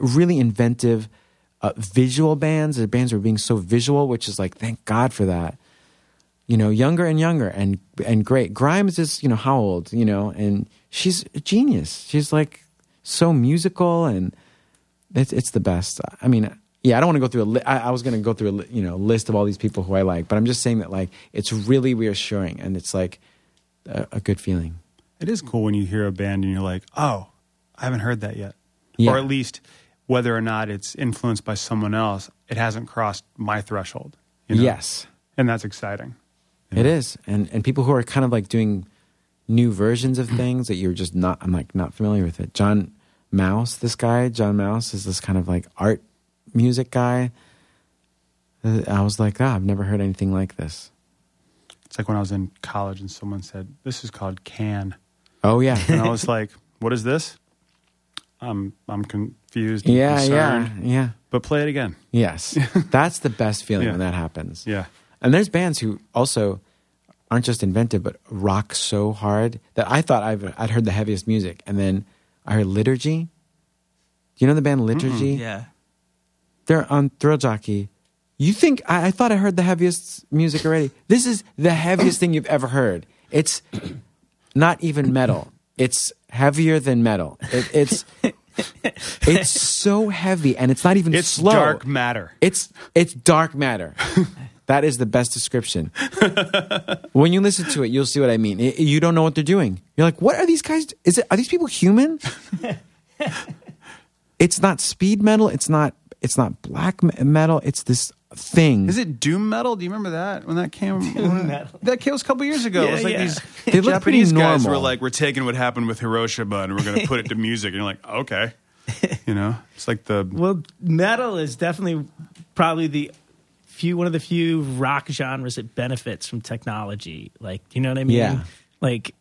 really inventive uh, visual bands. The bands are being so visual, which is like, thank God for that. You know, younger and younger and and great. Grimes is, you know, how old, you know, and she's a genius. She's like so musical and it's it's the best. I mean, yeah, I don't want to go through a li- I, I was going to go through a li- you know list of all these people who I like, but I'm just saying that like it's really reassuring and it's like a, a good feeling. It is cool when you hear a band and you're like, oh, I haven't heard that yet. Yeah. Or at least whether or not it's influenced by someone else, it hasn't crossed my threshold. you know? Yes. And that's exciting. It is, and and people who are kind of like doing new versions of things that you're just not. I'm like not familiar with it. John Maus, this guy, John Maus, is this kind of like art music guy. uh, I was like, ah, I've never heard anything like this. It's like when I was in college and someone said, "This is called can," Oh yeah, and I was like, "What is this?" I'm I'm confused. And yeah, yeah, concerned, yeah. But play it again. Yes, that's the best feeling Yeah. when that happens. Yeah. And there's bands who also aren't just inventive, but rock so hard that I thought I've, I'd heard the heaviest music, and then I heard Liturgy. Do you know the band Liturgy? Yeah. They're on Thrill Jockey. You think I, I thought I heard the heaviest music already? This is the heaviest thing you've ever heard. It's not even metal. It's heavier than metal. It, it's it's so heavy, and it's not even It's slow. dark matter. It's it's dark matter. that is the best description. when you listen to it, you'll see what I mean. I- you don't know what they're doing. You're like, what are these guys? Is it are these people human? it's not speed metal. It's not. It's not black metal. It's this thing. Is it doom metal? Do you remember that when that came? when- metal. That came was a couple years ago. it was like yeah. these They look pretty Japanese guys were like, "We're taking what happened with Hiroshima and we're going to put it to music." And you're like, "Okay," you know, it's like the Well, metal is definitely probably the few one of the few rock genres that benefits from technology. Like, you know what I mean? Yeah. Like,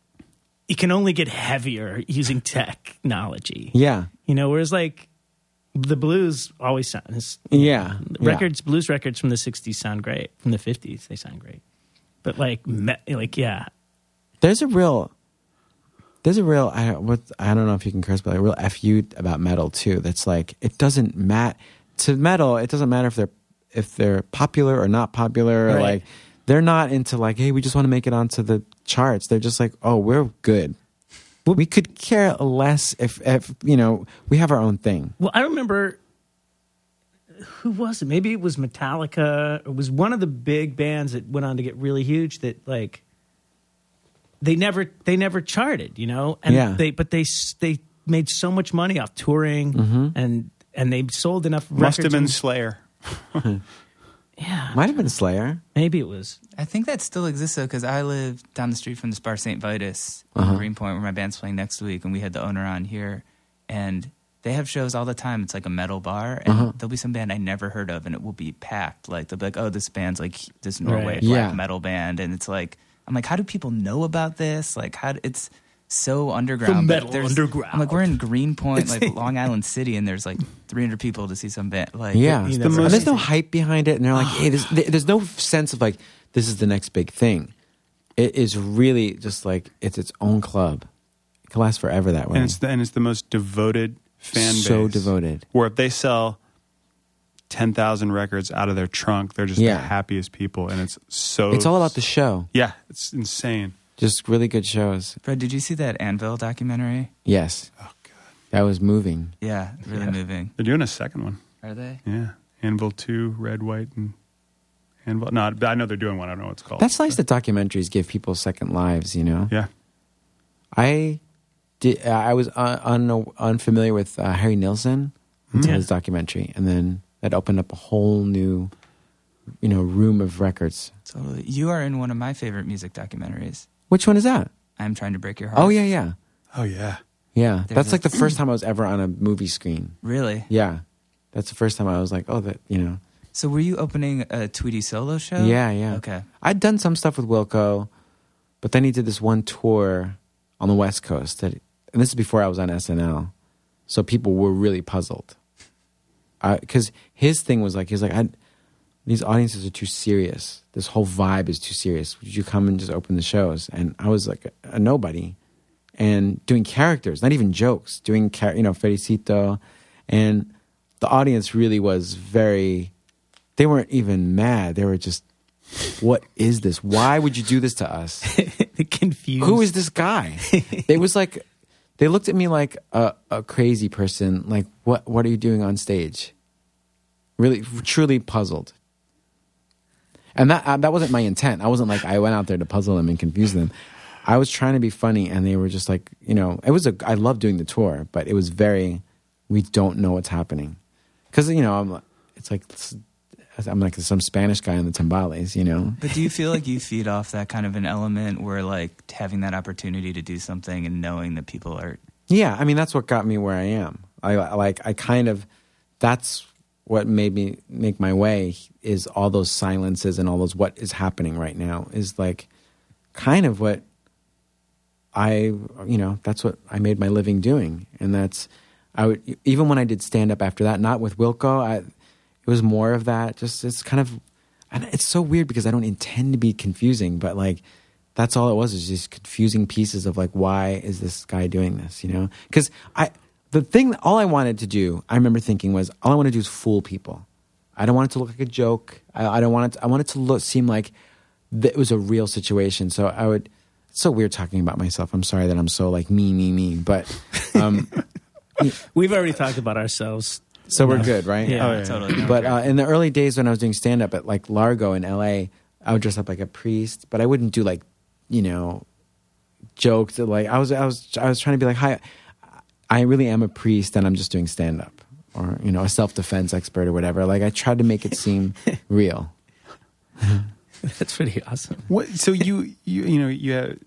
it can only get heavier using technology. Yeah. You know, whereas like the blues always sound Yeah. records, blues records from the '60s sound great. From the '50s, they sound great. But like, me, like, yeah, There's a real. There's a real. I what I don't know if you can curse, but a real fu about metal too. That's like it doesn't matter to metal. It doesn't matter if they're if they're popular or not popular. Or Right. like they're not into like, hey, we just want to make it onto the charts. They're just like, oh, we're good. We could care less if, if you know we have our own thing. Well, I remember who was it? Maybe it was Metallica. It was one of the big bands that went on to get really huge. That like they never they never charted, you know. And Yeah. they but they they made so much money off touring Mm-hmm. and and they sold enough. must have been and- Slayer. yeah. Might have been Slayer. Maybe it was. I think that still exists though, because I live down the street from the Spar St. Vitus Uh-huh. in Greenpoint, where my band's playing next week, and we had the owner on here, and they have shows all the time. It's like a metal bar, and Uh-huh. there'll be some band I never heard of, and it will be packed. Like they'll be like, "Oh, this band's like this Norway Right. black Yeah. metal band," and it's like, I'm like, how do people know about this? Like, how it's so underground. but metal underground. I'm like, we're in Greenpoint, like Long Island City, and there's like 300 people to see some band. Like, Yeah, you and know, there's no hype behind it, and they're like, "Hey, there's, there's no sense of like this is the next big thing." It is really just like it's its own club. It can last forever that way. and it's the, and it's the most devoted fan base. So devoted. Where if they sell ten thousand records out of their trunk, they're just Yeah. the happiest people, and it's so. It's all about the show. Yeah, it's insane. Just really good shows. Fred, did you see that Anvil documentary? Yes, Oh god, that was moving. Yeah, really Yeah. moving. they're doing a second one. Are they? Yeah, Anvil two, Red, White, and Anvil. No, I know they're doing one. I don't know what it's called. That's nice that documentaries give people second lives. You know, Yeah, I did. I was un, un, unfamiliar with uh, Harry Nilsson until Yeah. his documentary, and then that opened up a whole new, you know, room of records. Totally. You are in one of my favorite music documentaries. Which one is that? I'm trying to break your heart. Oh yeah, yeah. oh yeah. Yeah, There's that's a- like the first time I was ever on a movie screen. Really? Yeah, that's the first time I was like, oh, that you know. So were you opening a Tweedy solo show? Yeah, yeah. Okay. I'd done some stuff with Wilco, but then he did this one tour on the West Coast. That, and this is before I was on SNL, so people were really puzzled. Because his thing was like, he's like, I, these audiences are too serious. This whole vibe is too serious. Would you come and just open the shows? And I was like a, a nobody, and doing characters, not even jokes, doing char- you know Fericito, and the audience really was very. They weren't even mad. They were just, what is this? Why would you do this to us? confused. Who is this guy? it was like they looked at me like a, a crazy person. Like, what? What are you doing on stage? Really, truly puzzled. And that uh, that wasn't my intent. I wasn't like I went out there to puzzle them and confuse them. I was trying to be funny, and they were just like, you know, it was a. I love doing the tour, but it was very. We don't know what's happening, because you know, I'm. It's like I'm like some Spanish guy in the timbales, you know. But do you feel like you feed off that kind of an element where like having that opportunity to do something and knowing that people are Yeah, I mean that's what got me where I am. I I- like I kind of that's what made me make my way is all those silences and all those what is happening right now is like kind of what I you know that's what I made my living doing. And that's I would even when I did stand up after that not with Wilco I it was more of that just it's kind of and it's so weird because I don't intend to be confusing but like that's all it was is just confusing pieces of like why is this guy doing this you know? Because I the thing all I wanted to do I remember thinking was all I want to do is fool people I don't want it to look like a joke I, I don't want it to, I want it to look seem like that it was a real situation so I would it's so weird talking about myself I'm sorry that I'm so like me me me but um We've already talked about ourselves. so we're good right Yeah. Oh, yeah. Totally. but uh, in the early days when I was doing stand up at like Largo in LA, I would dress up like a priest, but I wouldn't do like, you know, jokes that like I was I was I was trying to be like, "Hi, I really am a priest and I'm just doing stand up." Or, you know, a self-defense expert or whatever. Like I tried to make it seem real. That's pretty awesome. What, so you you you know you have,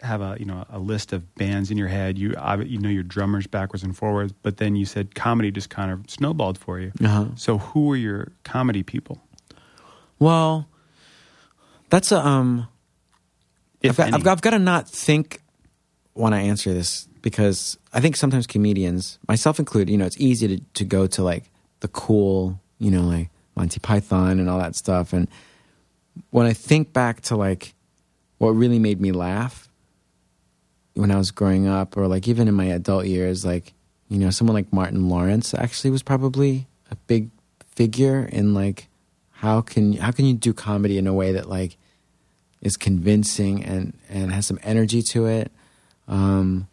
have a you know a list of bands in your head. You ob- you know your drummers backwards and forwards, but then you said comedy just kind of snowballed for you. Uh-huh. So who were your comedy people? Well, that's a um If I've, any? I've, I've got to not think when I answer this because I think sometimes comedians, myself included, you know, it's easy to, to go to like the cool, you know, like Monty Python and all that stuff. And when I think back to like what really made me laugh when I was growing up or like even in my adult years, like, you know, someone like Martin Lawrence actually was probably a big figure in like how can how can you do comedy in a way that like is convincing and and has some energy to it. Um,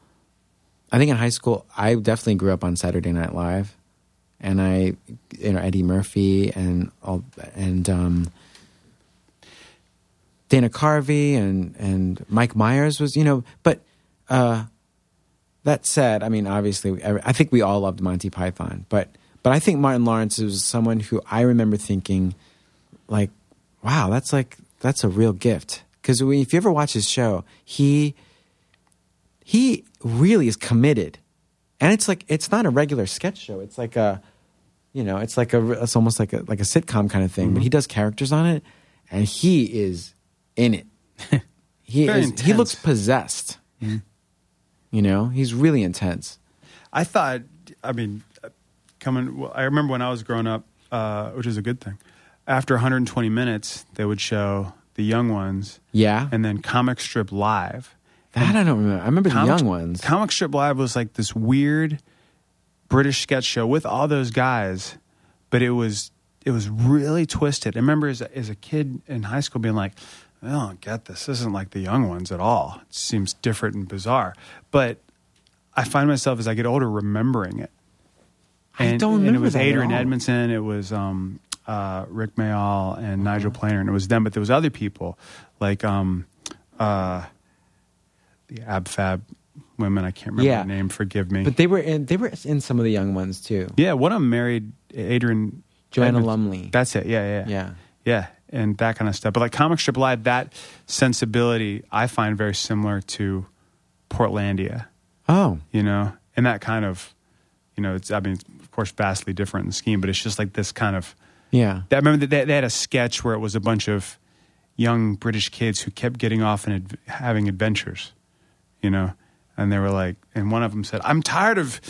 I think in high school, I definitely grew up on Saturday Night Live, and I, you know, Eddie Murphy and all and um, Dana Carvey and and Mike Myers was, you know, but. Uh, that said, I mean, obviously, I think we all loved Monty Python, but but I think Martin Lawrence was someone who I remember thinking, like, wow, that's like that's a real gift. Because if you ever watch his show, he he really is committed, and it's like it's not a regular sketch show. It's like a, you know, it's like a it's almost like a like a sitcom kind of thing. Mm-hmm. But he does characters on it, and he is in it. He Very is. He intense. Mm-hmm. looks possessed. You know, he's really intense. I thought, I mean, coming. Well, I remember when I was growing up, uh, which is a good thing. After 120 minutes, they would show the young ones, Yeah, and then comic strip live. That I don't remember. I remember the young ones. Comic strip live was like this weird British sketch show with all those guys, but it was it was really twisted. I remember as a, as a kid in high school being like, I don't get this. This isn't like the young ones at all. It seems different and bizarre. But I find myself as I get older remembering it. I And, don't and it remember was Adrian. Edmondson. It was um, uh, Rik Mayall and Nigel Planer, and it was them. But there was other people like um, uh, the Ab Fab women. I can't remember Yeah. the name. Forgive me. But they were in. They were in some of the young ones too. yeah, one of them married Adrian Joanna Edmonds- Lumley. That's it. Yeah, yeah, Yeah. yeah, and that kind of stuff. But like comic strip live, that sensibility I find very similar to Portlandia. Oh, You know, and that kind of, you know, it's I mean, of course, vastly different in the scheme, but it's just like this kind of. yeah. I remember that they, they had a sketch where it was a bunch of young British kids who kept getting off and adv- having adventures, you know, and they were like, and one of them said, "I'm tired of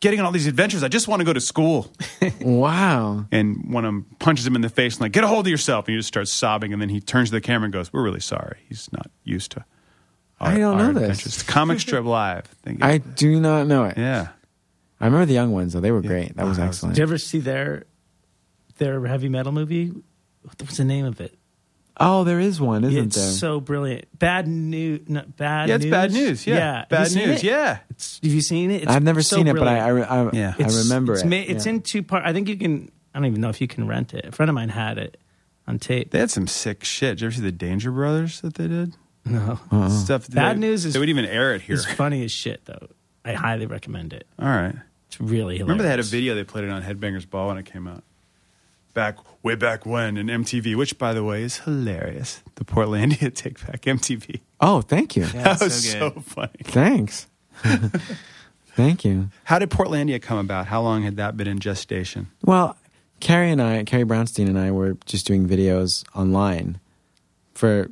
getting on all these adventures. I just want to go to school." Wow. and one of them punches him in the face and like, "Get a hold of yourself!" And he just starts sobbing, and then he turns to the camera and goes, "We're really sorry. He's not used to." Our, I don't our know this. adventures." Comic strip live. I think I do not know it. yeah. I remember the young ones though. They were Yeah. great. That was Wow, that was- excellent. Did you ever see their their heavy metal movie? What's the name of it? Oh, there is one, isn't it's there? It's so brilliant. Bad news. No, bad. Yeah, it's news? bad news. Yeah, Have bad you seen news. it? Yeah, It's, have you seen it? It's I've never so seen it, but I I. I, Yeah. I remember it's it. ma- it's Yeah. in two parts. I think you can. I don't even know if you can rent it. A friend of mine had it on tape. they had some sick shit. Did you ever see the Danger Brothers that they did? No, Uh-uh. Stuff. Bad they, news is- they would even air it here. it's funny as shit though. I highly recommend it. All right. It's really hilarious. Remember they had a video they played it on Headbangers Ball when it came out. Back way back when in MTV, which by the way is hilarious. The Portlandia Take Back MTV. Oh, thank you. Yeah, that was good. so funny. Thanks. Thank you. How did Portlandia come about? How long had that been in gestation? Well, Carrie and I, Carrie Brownstein and I were just doing videos online for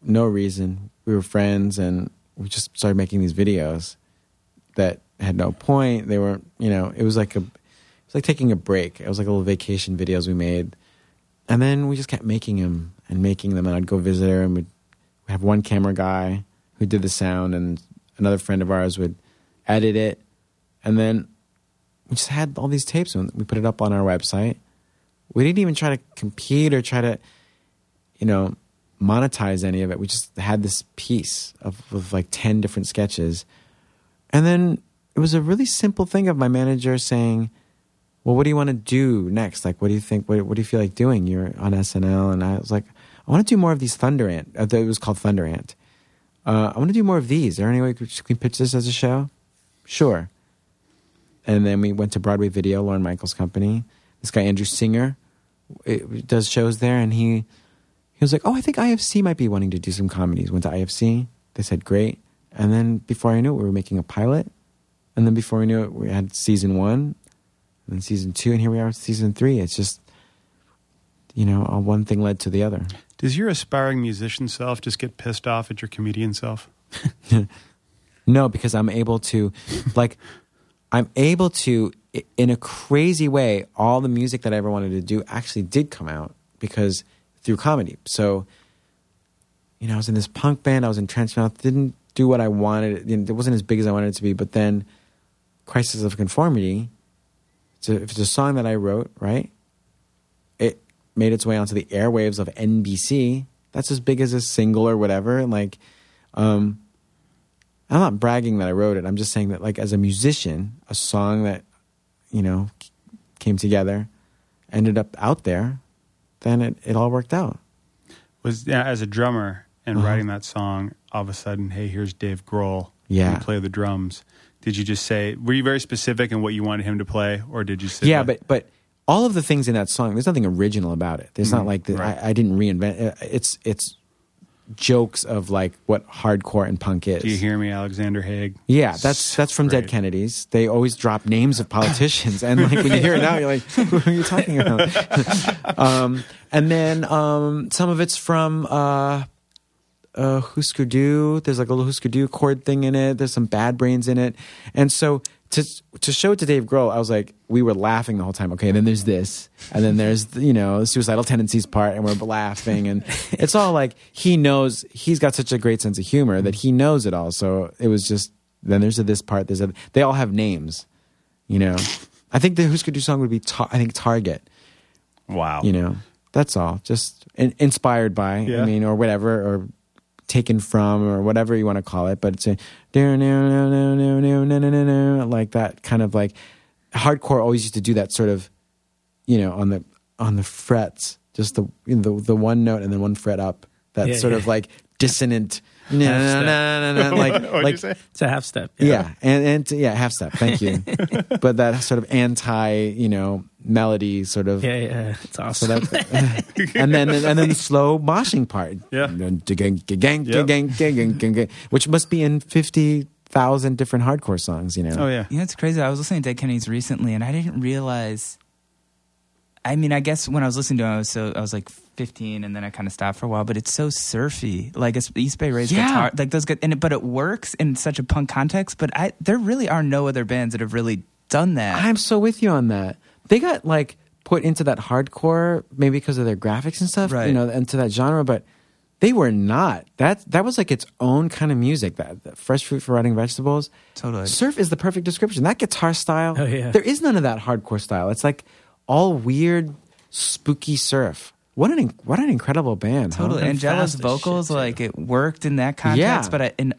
no reason. We were friends and we just started making these videos that had no point. They weren't, you know, it was like a, it was like taking a break. It was like little vacation videos we made. And then we just kept making them and making them. And I'd go visit her and we'd have one camera guy who did the sound and another friend of ours would edit it. And then we just had all these tapes and we put it up on our website. We didn't even try to compete or try to, you know, monetize any of it. We just had this piece of, of like 10 different sketches. And then it was a really simple thing of my manager saying, well, what do you want to do next? Like, what do you think? What, what do you feel like doing? You're on SNL. And I was like, I want to do more of these Thunder Ant. Uh, it was called Thunder Ant. Uh, I want to do more of these. Is there any way we can pitch this as a show? Sure. And then we went to Broadway Video, Lorne Michaels' company. This guy Andrew Singer it, does shows there, and he he was like, "Oh, I think IFC might be wanting to do some comedies." Went to IFC. They said, "Great." And then before I knew it, we were making a pilot. And then before we knew it, we had season one, and then season two, and here we are, in season three. It's just, you know, one thing led to the other. Does your aspiring musician self just get pissed off at your comedian self? No, because I'm able to, like, I'm able to, in a crazy way, all the music that I ever wanted to do actually did come out because through comedy. So, you know, I was in this punk band, I was in Trench Mouth, didn't do what I wanted. It wasn't as big as I wanted it to be, but then Crisis of Conformity, it's a, if it's a song that I wrote, right? It made its way onto the airwaves of NBC. That's as big as a single or whatever. And like, um, I'm not bragging that I wrote it. I'm just saying that, like, as a musician, a song that, you know, came together, ended up out there, then it, it all worked out. Was yeah, as a drummer and Uh-huh. writing that song, all of a sudden, hey, here's Dave Grohl. Yeah. You play the drums. Did you just say, were you very specific in what you wanted him to play, or did you say, yeah, but but all of the things in that song, there's nothing original about it. There's not Mhm, like the, right. I, I didn't reinvent. it. It's it's jokes of like what hardcore and punk is. do you hear me, Alexander Haig? Yeah, that's that's from Dead Kennedys. They always drop names of politicians, and like when you hear it now, you're like, "Who are you talking about?" um, and then um, some of it's from uh, uh, Husker Du. There's like a little Husker Du chord thing in it. There's some Bad Brains in it, and so to to show it to Dave Grohl, I was like, we were laughing the whole time. Okay, then there's this, and then there's you know the suicidal tendencies part, and we're laughing, and it's all like he knows he's got such a great sense of humor that he knows it all. So it was just then there's a this part. There's a they all have names, you know. I think the Husker Du song would be tar- I think Target, Wow. you know. That's all. Just in- inspired by, Yeah. I mean, or whatever, or taken from, or whatever you want to call it. But it's a like that kind of like hardcore always used to do that sort of, you know, on the on the frets, just the you know, the the one note and then one fret up. That Yeah, sort yeah. of like dissonant, na, na, na, na, na, like like? It's a half step. yeah, and and yeah, half step. Thank you. but that sort of anti, you know, melody sort of. Yeah, yeah. It's So awesome. that, and then and then the slow moshing part. Yeah. Which must be in fifty thousand different hardcore songs. You know. Oh yeah. You know, it's crazy. I was listening to Dead Kennedys recently, and I didn't realize. I mean, I guess when I was listening to it, I was so I was like 15, and then I kind of stopped for a while. But it's so surfy, like it's East Bay Ray's Yeah. guitar, like those. Good, And it, but it works in such a punk context. But I, there really are no other bands that have really done that. I'm so with you on that. They got like put into that hardcore maybe because of their graphics and stuff, you know, into that genre, but they were not. That that was like its own kind of music. That, that fresh fruit for rotting vegetables. Totally. Surf is the perfect description. That guitar style. Oh, yeah. There is none of that hardcore style. It's like all weird, spooky surf. What an what an incredible band. huh? Totally. And Angela's vocals, like it worked in that context, Yeah. but I, in,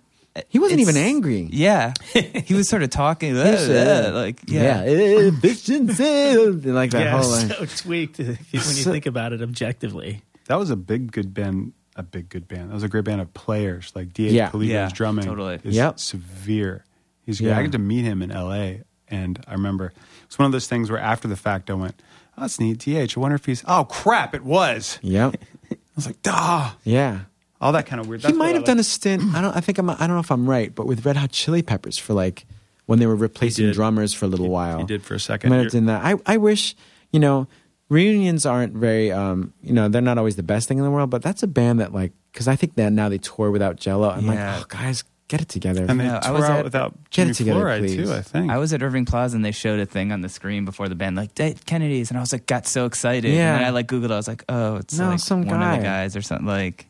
He wasn't it's- even angry. Yeah, he was sort of talking uh, uh, like yeah. eh, efficiency, like that yeah, whole. Like, so tweaked if you- when you So- think about it objectively. That was a big good band. A big good band. That was a great band of players. Like D.A. Yeah. Peligro's Yeah, drumming totally. is Yep. severe. He's Yeah. I got to meet him in L.A. and I remember it's one of those things where after the fact I went, oh, "That's neat." Th. I wonder if he's. Oh crap! It was. yep. I was like, "Duh." Yeah. All that kind of weird. he might have done a stint. I don't. I think I'm. I don't know if I'm right, but with Red Hot Chili Peppers for like when they were replacing drummers for a little He- while. He did for a second. might have done that. I, I wish, you know, reunions aren't very, um, you know, they're not always the best thing in the world, but that's a band that, like, because I think that now they tour without Jello. I'm Yeah. like, oh, guys, get it together. and they No, I tore was out at- without Get it together, Flouride please. too. I think. I was at Irving Plaza and they showed a thing on the screen before the band, like Dead Kennedys, and I was like, got so excited. Yeah. And then I like Googled, I was like, oh, it's No, like some one guy. of the guys or something. Like,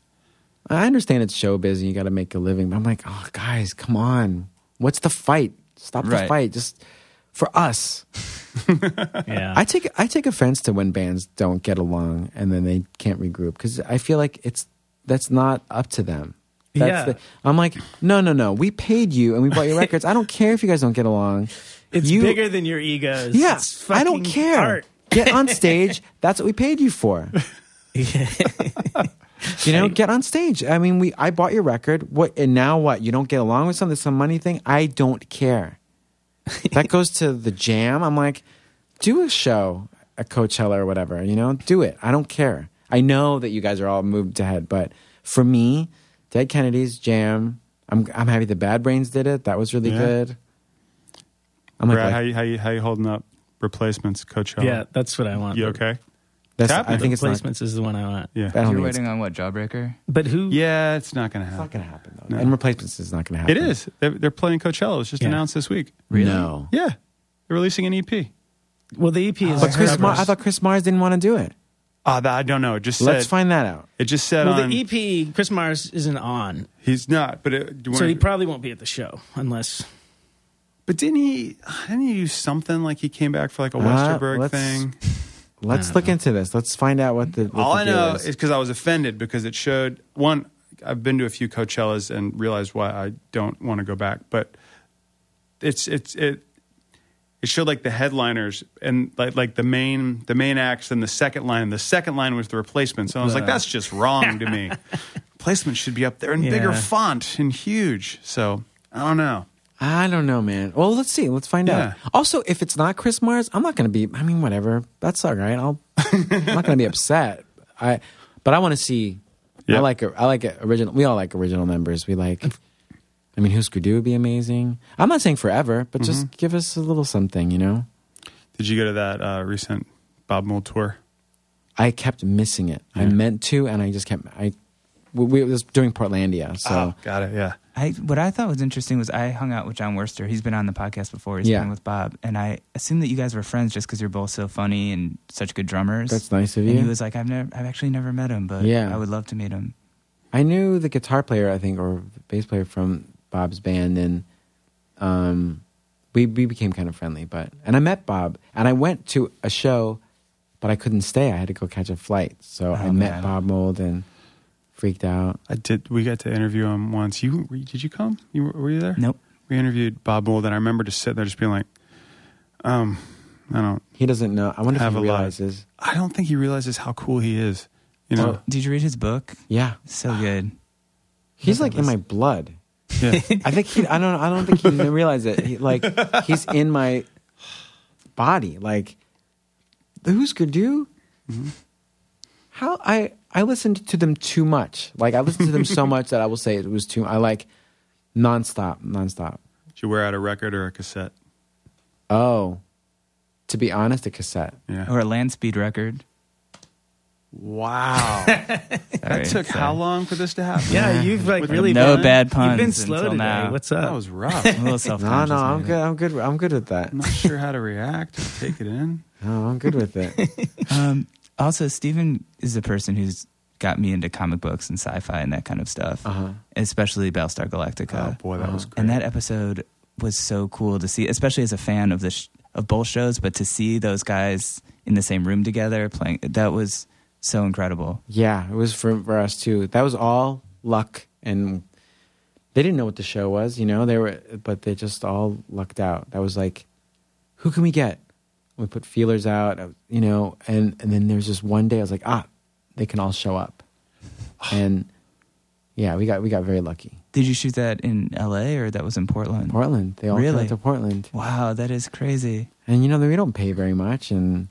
I understand it's showbiz and you got to make a living, but I'm like, oh, guys, come on. What's the fight? Stop the Right. fight. Just for us. Yeah. I take I take offense to when bands don't get along and then they can't regroup because I feel like it's that's not up to them. That's Yeah. the, I'm like, no, no, no. We paid you and we bought your records. I don't care if you guys don't get along. it's you- bigger than your egos. Yeah, It's I don't fucking care. art. Get on stage. That's what we paid you for. You know, get on stage. I mean, we I bought your record. What and now what? You don't get along with something, some money thing. I don't care. that goes to the jam. I'm like, do a show at Coachella or whatever. You know, do it. I don't care. I know that you guys are all moved ahead, but for me, Dead Kennedys jam. I'm I'm happy the Bad Brains did it. That was really Yeah. good. I'm like, Brad, like, how you how you how you holding up? Replacements, Coachella. Yeah, that's what I want. You okay? That's, happening. I think it's not. Replacements is the one I want. Yeah. I don't you're think it's, waiting on what, Jawbreaker? But who? Yeah, it's not going to happen. it's not happen. going to happen though. No. And replacements is not going to happen. It is. They're, they're playing Coachella. It was just Yeah. announced this week. Really? No. Yeah, they're releasing an EP. Well, the EP is. But Chris, Mar- I thought Chris Mars didn't want to do it. That I don't know. It just Let's find that out. It just said Well, on. the EP, Chris Mars isn't on, he's not. But it, do you so wanna- he probably won't be at the show unless. But didn't he? Didn't he do something like he came back for like a Uh, Westerberg let's- thing? Let's look know. into this. Let's find out what the. What All the I know is. is because I was offended because it showed one. I've been to a few Coachellas and realized why I don't want to go back. But it's it's it. It showed like the headliners and like like the main the main acts and the second line. The second line was the replacement. So I was like, that's just wrong to me. Replacement should be up there in bigger font and huge. So I don't know. I don't know, man. Well, let's see. Let's find Yeah. out. Also, if it's not Chris Mars, I'm not going to be. I mean, whatever. That's all right. I'll. I'm not going to be upset. I. But I want to see. I like. I like original. We all like original members. We like. I mean, Husker Du would be amazing. I'm not saying forever, but Mm-hmm. just give us a little something, you know. Did you go to that uh, recent Bob Mould tour? I kept missing it. I meant to, and I just kept. I. We, we was doing Portlandia, so oh, got it. Yeah. I what I thought was interesting was I hung out with Jon Wurster. He's been on the podcast before. He's Yeah. been with Bob, and I assumed that you guys were friends just because you're both so funny and such good drummers. that's nice of and you. he was like, I've never, I've actually never met him, but Yeah. I would love to meet him. I knew the guitar player, I think, or bass player from Bob's band, and um, we we became kind of friendly. But and I met Bob, and I went to a show, but I couldn't stay. I had to go catch a flight, so I Oh, met. Bob Mould and freaked out. I did. We got to interview him once. You were, did you come? You were, were you there? Nope. We interviewed Bob Mould, and I remember just sitting there, just being like, um, I don't, He doesn't know. I wonder if he a lot. realizes. I don't think he realizes how cool he is. You know? Oh. Did you read his book? Yeah, So good. he's that like in my blood. yeah. I think he. I don't. I don't think he didn't realize it. He, like he's in my body. Like the Husker Du. Mm-hmm. How I I listened to them too much. Like I listened to them so much that I will say it was too. I like nonstop, nonstop. Did you wear out a record or a cassette? Oh, to be honest, a cassette. Yeah. Or a land speed record. Wow. That took sorry. how long for this to happen? Yeah, you've like With really no been, bad puns You've been slow until today. now. What's up? That was rough. I'm a little No, self-conscious. no, I'm maybe. good. I'm good. I'm good with that. I'm not sure how to react or take it in. No, I'm good with it. Um, also, Stephen is the person who's got me into comic books and sci-fi and that kind of stuff, Uh huh. especially Battlestar Galactica. Oh boy, that was great. and that episode was so cool to see, especially as a fan of the sh- of both shows, but to see those guys in the same room together playing that was so incredible. Yeah, it was for for us too. That was all luck, and they didn't know what the show was. You know, they were, but they just all lucked out. That was like, who can we get? We put feelers out, uh, you know, and and then there's just one day I was like, ah, they can all show up, and yeah, we got we got very lucky. Did you shoot that in L.A. or that was in Portland? Portland, they all Really? got to Portland, Wow, that is crazy. and you know we don't pay very much, and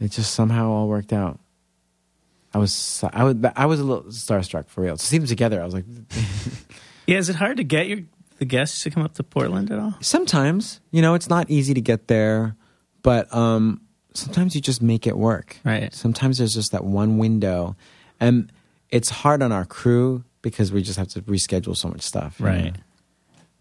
it just somehow all worked out. I was I was I was a little starstruck for real. To see them together, I was like, Yeah, is it hard to get your the guests to come up to Portland at all? Sometimes, you know, it's not easy to get there, but um, sometimes you just make it work. Right. Sometimes there's just that one window, and it's hard on our crew because we just have to reschedule so much stuff. Right. know?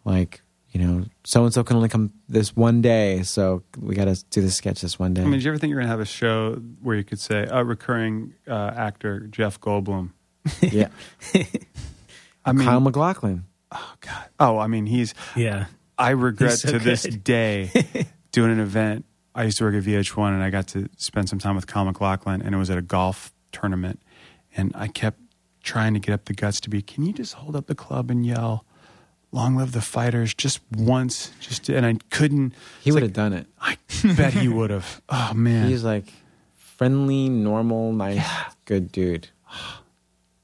Like, you know, so and so can only come this one day, so we got to do this sketch this one day. I mean, did you ever think you're gonna have a show where you could say a recurring uh, actor Jeff Goldblum? yeah. I mean, Kyle MacLachlan. oh god. Oh, I mean, he's. Yeah. I regret so to this day doing an event. I used to work at VH1, and I got to spend some time with Kyle MacLachlan, and it was at a golf tournament, and I kept trying to get up the guts to be. Can you just hold up the club and yell? Long live the fighters! Just once, just and I couldn't. He would like- have done it. I bet he would have. Oh man, He's like friendly, normal, nice, good dude.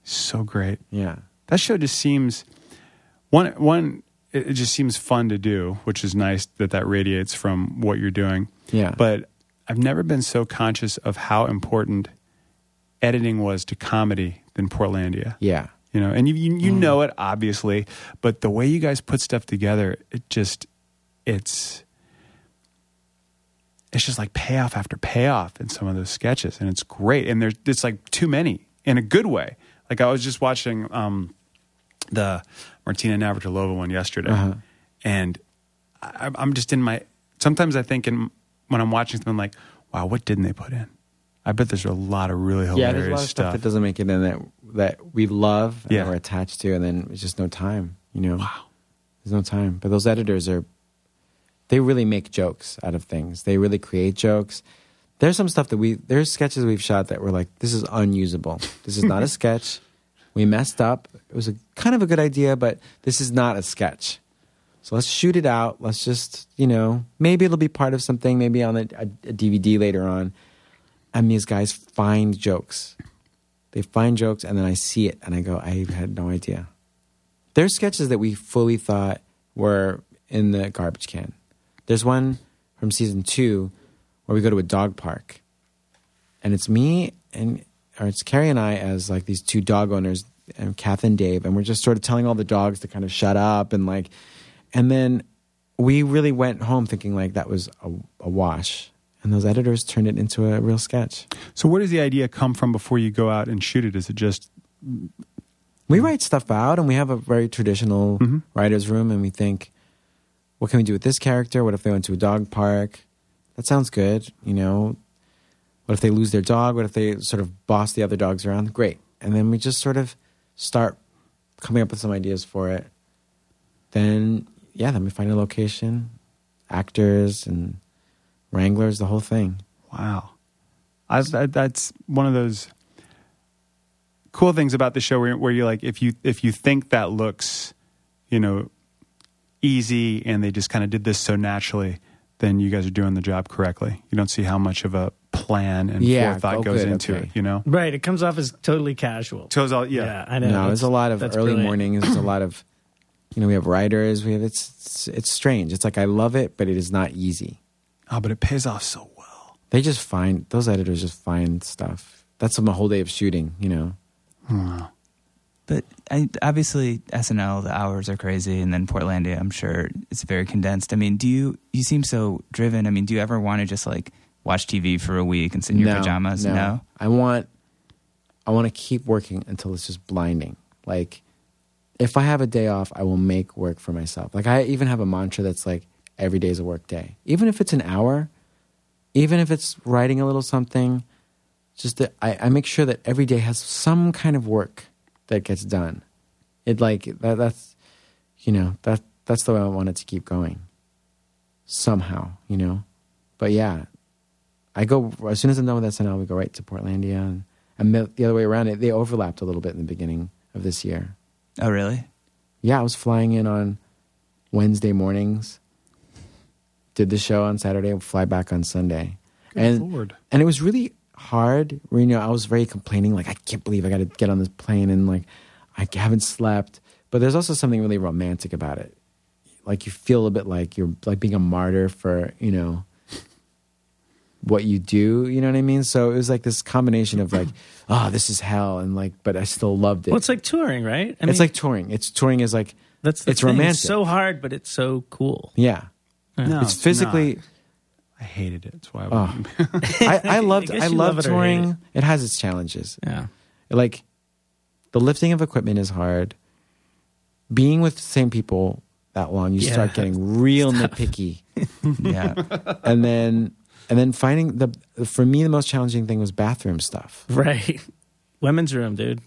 so great. Yeah. That show just seems one one. It it just seems fun to do, which is nice that that radiates from what you're doing. Yeah. But I've never been so conscious of how important editing was to comedy than Portlandia. Yeah. You know, and you you, Mm. know it obviously, but the way you guys put stuff together, it just it's it's just like payoff after payoff in some of those sketches, and it's great. And there's it's like too many in a good way. Like I was just watching um, the Martina Navratilova one yesterday, Uh-huh. and I, I'm just in my. Sometimes I think in when I'm watching something like, wow, what didn't they put in? I bet there's a lot of really hilarious Yeah, there's a lot of stuff stuff. that doesn't make it in that that we love and Yeah. we're attached to, and then it's just no time. You know, wow. there's no time. But those editors are, they really make jokes out of things. They really create jokes. There's some stuff that we there's sketches we've shot that were like, this is unusable. This is not a sketch. We messed up. It was a kind of a good idea, but this is not a sketch. So let's shoot it out. Let's just, you know, maybe it'll be part of something, maybe on a, a, a DVD later on. And these guys find jokes. They find jokes, and then I see it, and I go, I had no idea. There's sketches that we fully thought were in the garbage can. There's one from season two where we go to a dog park, and it's me and or it's Carrie and I as like these two dog owners, and Kath and Dave, and we're just sort of telling all the dogs to kind of shut up and like, and then we really went home thinking like that was a, a wash, and those editors turned it into a real sketch. So where does the idea come from before you go out and shoot it? Is it just We write stuff out, and we have a very traditional Mhm. writer's room, and we think, what can we do with this character? What if they went to a dog park? That sounds good, you know. What if they lose their dog? What if they sort of boss the other dogs around? Great. And then we just sort of start coming up with some ideas for it. Then, yeah, then we find a location, actors and wranglers, the whole thing. Wow, I, that, that's one of those cool things about the show where, where you're like, if you if you think that looks, you know, easy, and they just kind of did this so naturally, then you guys are doing the job correctly. You don't see how much of a plan and Yeah, forethought oh, goes good, into okay. it. You know, Right. It comes off as totally casual. so it's all yeah. I know. No, That's- there's a lot of early brilliant. mornings. There's a lot of, you know, we have writers. We have it's, it's it's strange. It's like I love it, but it is not easy. Oh, but it pays off so well. They just find those editors just find stuff. That's a whole day of shooting. You know. Wow. But I, obviously, SNL the hours are crazy, and then Portlandia, I'm sure it's very condensed. I mean, do you you seem so driven? I mean, do you ever want to just like watch TV for a week and sit in your no, pajamas? No. I want I want to keep working until it's just blinding. Like if I have a day off, I will make work for myself. Like I even have a mantra that's like every day is a work day. Even if it's an hour, even if it's writing a little something, just that I, I make sure that every day has some kind of work that gets done. It like that that's you know, that that's the way I want it to keep going. Somehow, you know. But yeah, I go as soon as I'm done with SNL, we go right to Portlandia, and, and the, the other way around. It they overlapped a little bit in the beginning of this year. Oh, really? Yeah, I was flying in on Wednesday mornings, did the show on Saturday, and fly back on Sunday, Good and lord. and it was really hard. You know, I was very complaining, like I can't believe I got to get on this plane, and like I haven't slept. But there's also something really romantic about it. Like you feel a bit like you're like being a martyr for you know what you do. You know what I mean? So it was like this combination of like, oh, this is hell, and like, but I still loved it. Well, it's like touring, right? I it's like touring. It's touring is like That's the It's thing. romantic. It's so hard, but it's so cool. Yeah, No, it's physically. not. I hated it. That's why I Oh. wouldn't. I, I loved. I I, you love love it or hate touring. It. has its challenges. Yeah. Like the lifting of equipment is hard. Being with the same people that long, you Yeah. start getting real nitpicky, Yeah. and then and then finding the for me the most challenging thing was bathroom stuff. Right. Women's room, dude.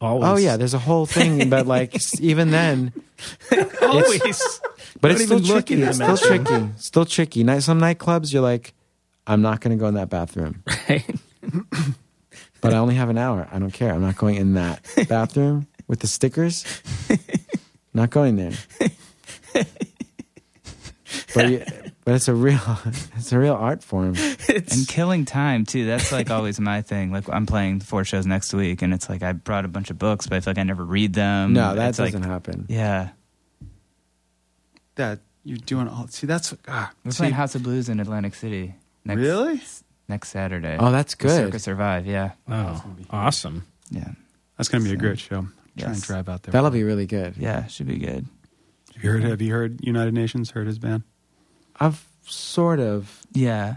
Always. Oh yeah, there's a whole thing, but like even then, always. but it's still tricky. It's still tricky. Still tricky. Night, some nightclubs, you're like, I'm not going to go in that bathroom, Right. but I only have an hour. I don't care. I'm not going in that bathroom with the stickers. not going there. But you, but it's a real it's a real art form. and killing time too. That's like always my thing. Like I'm playing four shows next week, and it's like I brought a bunch of books, but I feel like I never read them. No, that It's doesn't happen. Yeah, that you're doing all. See, that's ah. we're see, playing House of Blues in Atlantic City. Next, really. Next Saturday. Oh, that's good. Circa Survive. Yeah, Oh, awesome. yeah, That's gonna be a great show. Try and drive out there. That'll be really good. yeah. Should be good. Have you heard? Have you heard United Nations? Heard his band? I've sort of Yeah,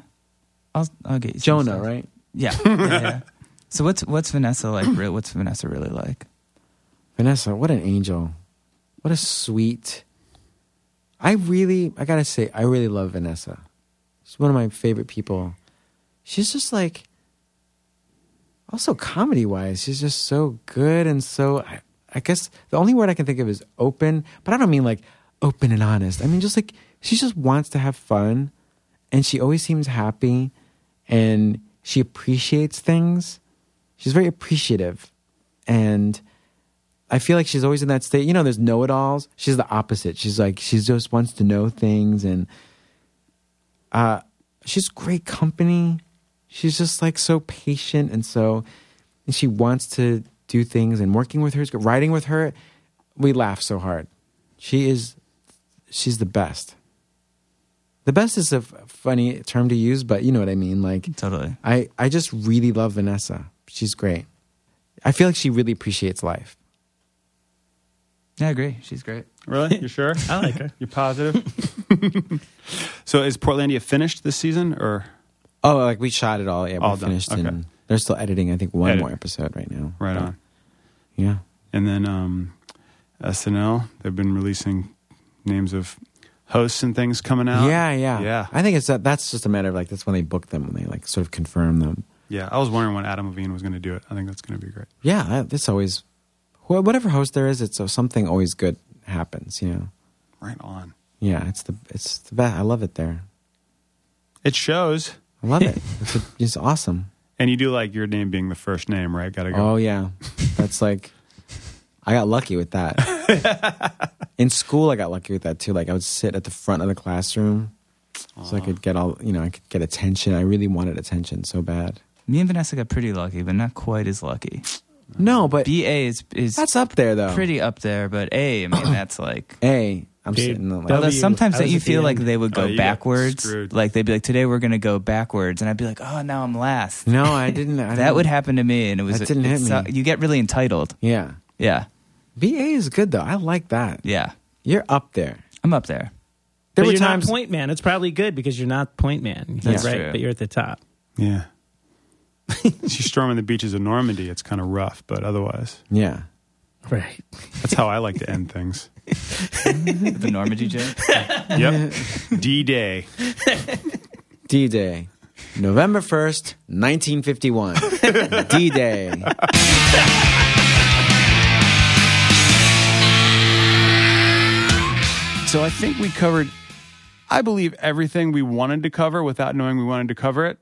I'll I'll get you some Jonah, stuff. right? Yeah, yeah, yeah. So what's what's Vanessa like? Real? What's Vanessa really like? Vanessa, what an angel. What a sweet. I really, I gotta say, I really love Vanessa. She's one of my favorite people. She's just like, also comedy wise, she's just so good and so, I, I guess the only word I can think of is open, but I don't mean like open and honest. I mean, just like, she just wants to have fun and she always seems happy and she appreciates things. She's very appreciative. And I feel like she's always in that state. You know, there's know it alls. She's the opposite. She's like, she just wants to know things. And uh, she's great company. She's just like so patient and so, and she wants to do things. And working with her is good. Writing with her, we laugh so hard. She is, she's the best. The best is a f- funny term to use, but you know what I mean. Like, Totally. I, I just really love Vanessa. She's great. I feel like she really appreciates life. Yeah, I agree. She's great. Really? You sure? I like her. You're positive? so is Portlandia finished this season or Oh, like we shot it all. Yeah, All we done. finished, Okay. and they're still editing. I think one Edit. more episode right now. right But, on? Yeah, And then um, SNL, they've been releasing names of hosts and things coming out. yeah, yeah, Yeah. I think it's that. That's just a matter of like that's when they book them when they like sort of confirm them. Yeah, I was wondering when Adam Levine was going to do it. I think that's going to be great. Yeah, that- it's always whatever host there is. It's uh, something always good happens. You know. Right on. Yeah, it's the it's the best. I love it there. It shows. I love it. it's, a, it's awesome. And you do like your name being the first name, right? Got to go. Oh yeah, that's like I got lucky with that. In school, I got lucky with that too. Like I would sit at the front of the classroom, so I could get all you know. I could get attention. I really wanted attention so bad. Me and Vanessa got pretty lucky, but not quite as lucky. No, but BA is is that's up there though. pretty up there, but A, I mean that's like A, I'm Dude, sitting like, W, Although sometimes I don't you feel like they would go Oh, backwards? Like they'd be like, "Today we're gonna go backwards," and I'd be like, "Oh, now I'm last." no, I didn't. I that didn't- would happen to me, and it was That didn't hit it's, uh, me. you get really entitled. Yeah, Yeah, BA is good though. I like that. yeah, You're up there. I'm up there. There but were you're times. not point man. It's probably good because you're not point man. That's right, true. but you're at the top. Yeah. She's storming the beaches of Normandy. It's kind of rough, but otherwise, yeah, Right. that's how I like to end things. The Normandy joke. Yep. D Day. D Day, November first, 1951. D Day. So I think we covered, I believe, everything we wanted to cover without knowing we wanted to cover it.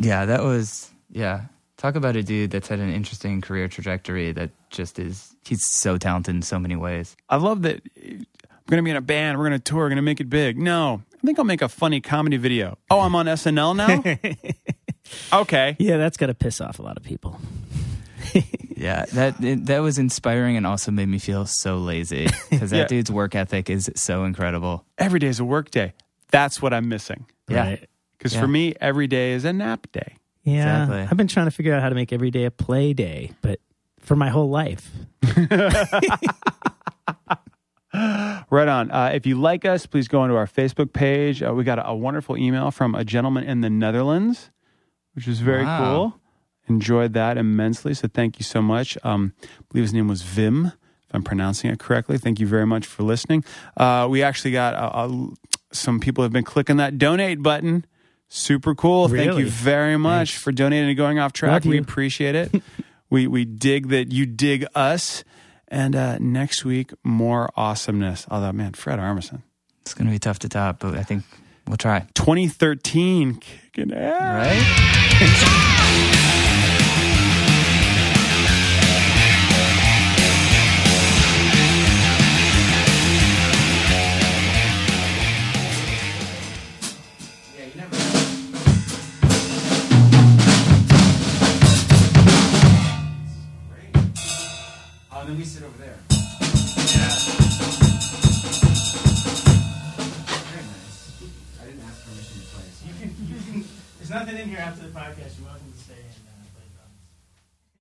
Yeah, that was yeah. Talk about a dude that's had an interesting career trajectory that just is he's so talented in so many ways. I love that I'm going to be in a band. We're going to tour. We're going to make it big. No, I think I'll make a funny comedy video. Oh, I'm on SNL now? okay. Yeah, that's going to piss off a lot of people. Yeah, that it, that was inspiring and also made me feel so lazy because that Yeah. dude's work ethic is so incredible. Every day is a work day. That's what I'm missing. Yeah. Right. Because Yeah. for me, every day is a nap day. Yeah. Exactly. I've been trying to figure out how to make every day a play day, but for my whole life. Right on. Uh, if you like us, please go onto our Facebook page. Uh, we got a, a wonderful email from a gentleman in the Netherlands, which was very Wow. cool. Enjoyed that immensely. So thank you so much. Um, I believe his name was Vim, if I'm pronouncing it correctly. Thank you very much for listening. Uh, we actually got a, a, some people have been clicking that donate button. Super cool. Thank you very much for donating and Going Off Track. We appreciate it. we we dig that you dig us. And uh, next week, more awesomeness. Although, man, Fred Armisen, It's going to be tough to top, but I think we'll try. 2013, kicking ass. Right? then we sit over there. Yeah. Very nice. I didn't ask permission to play. There's nothing in here after the podcast. You're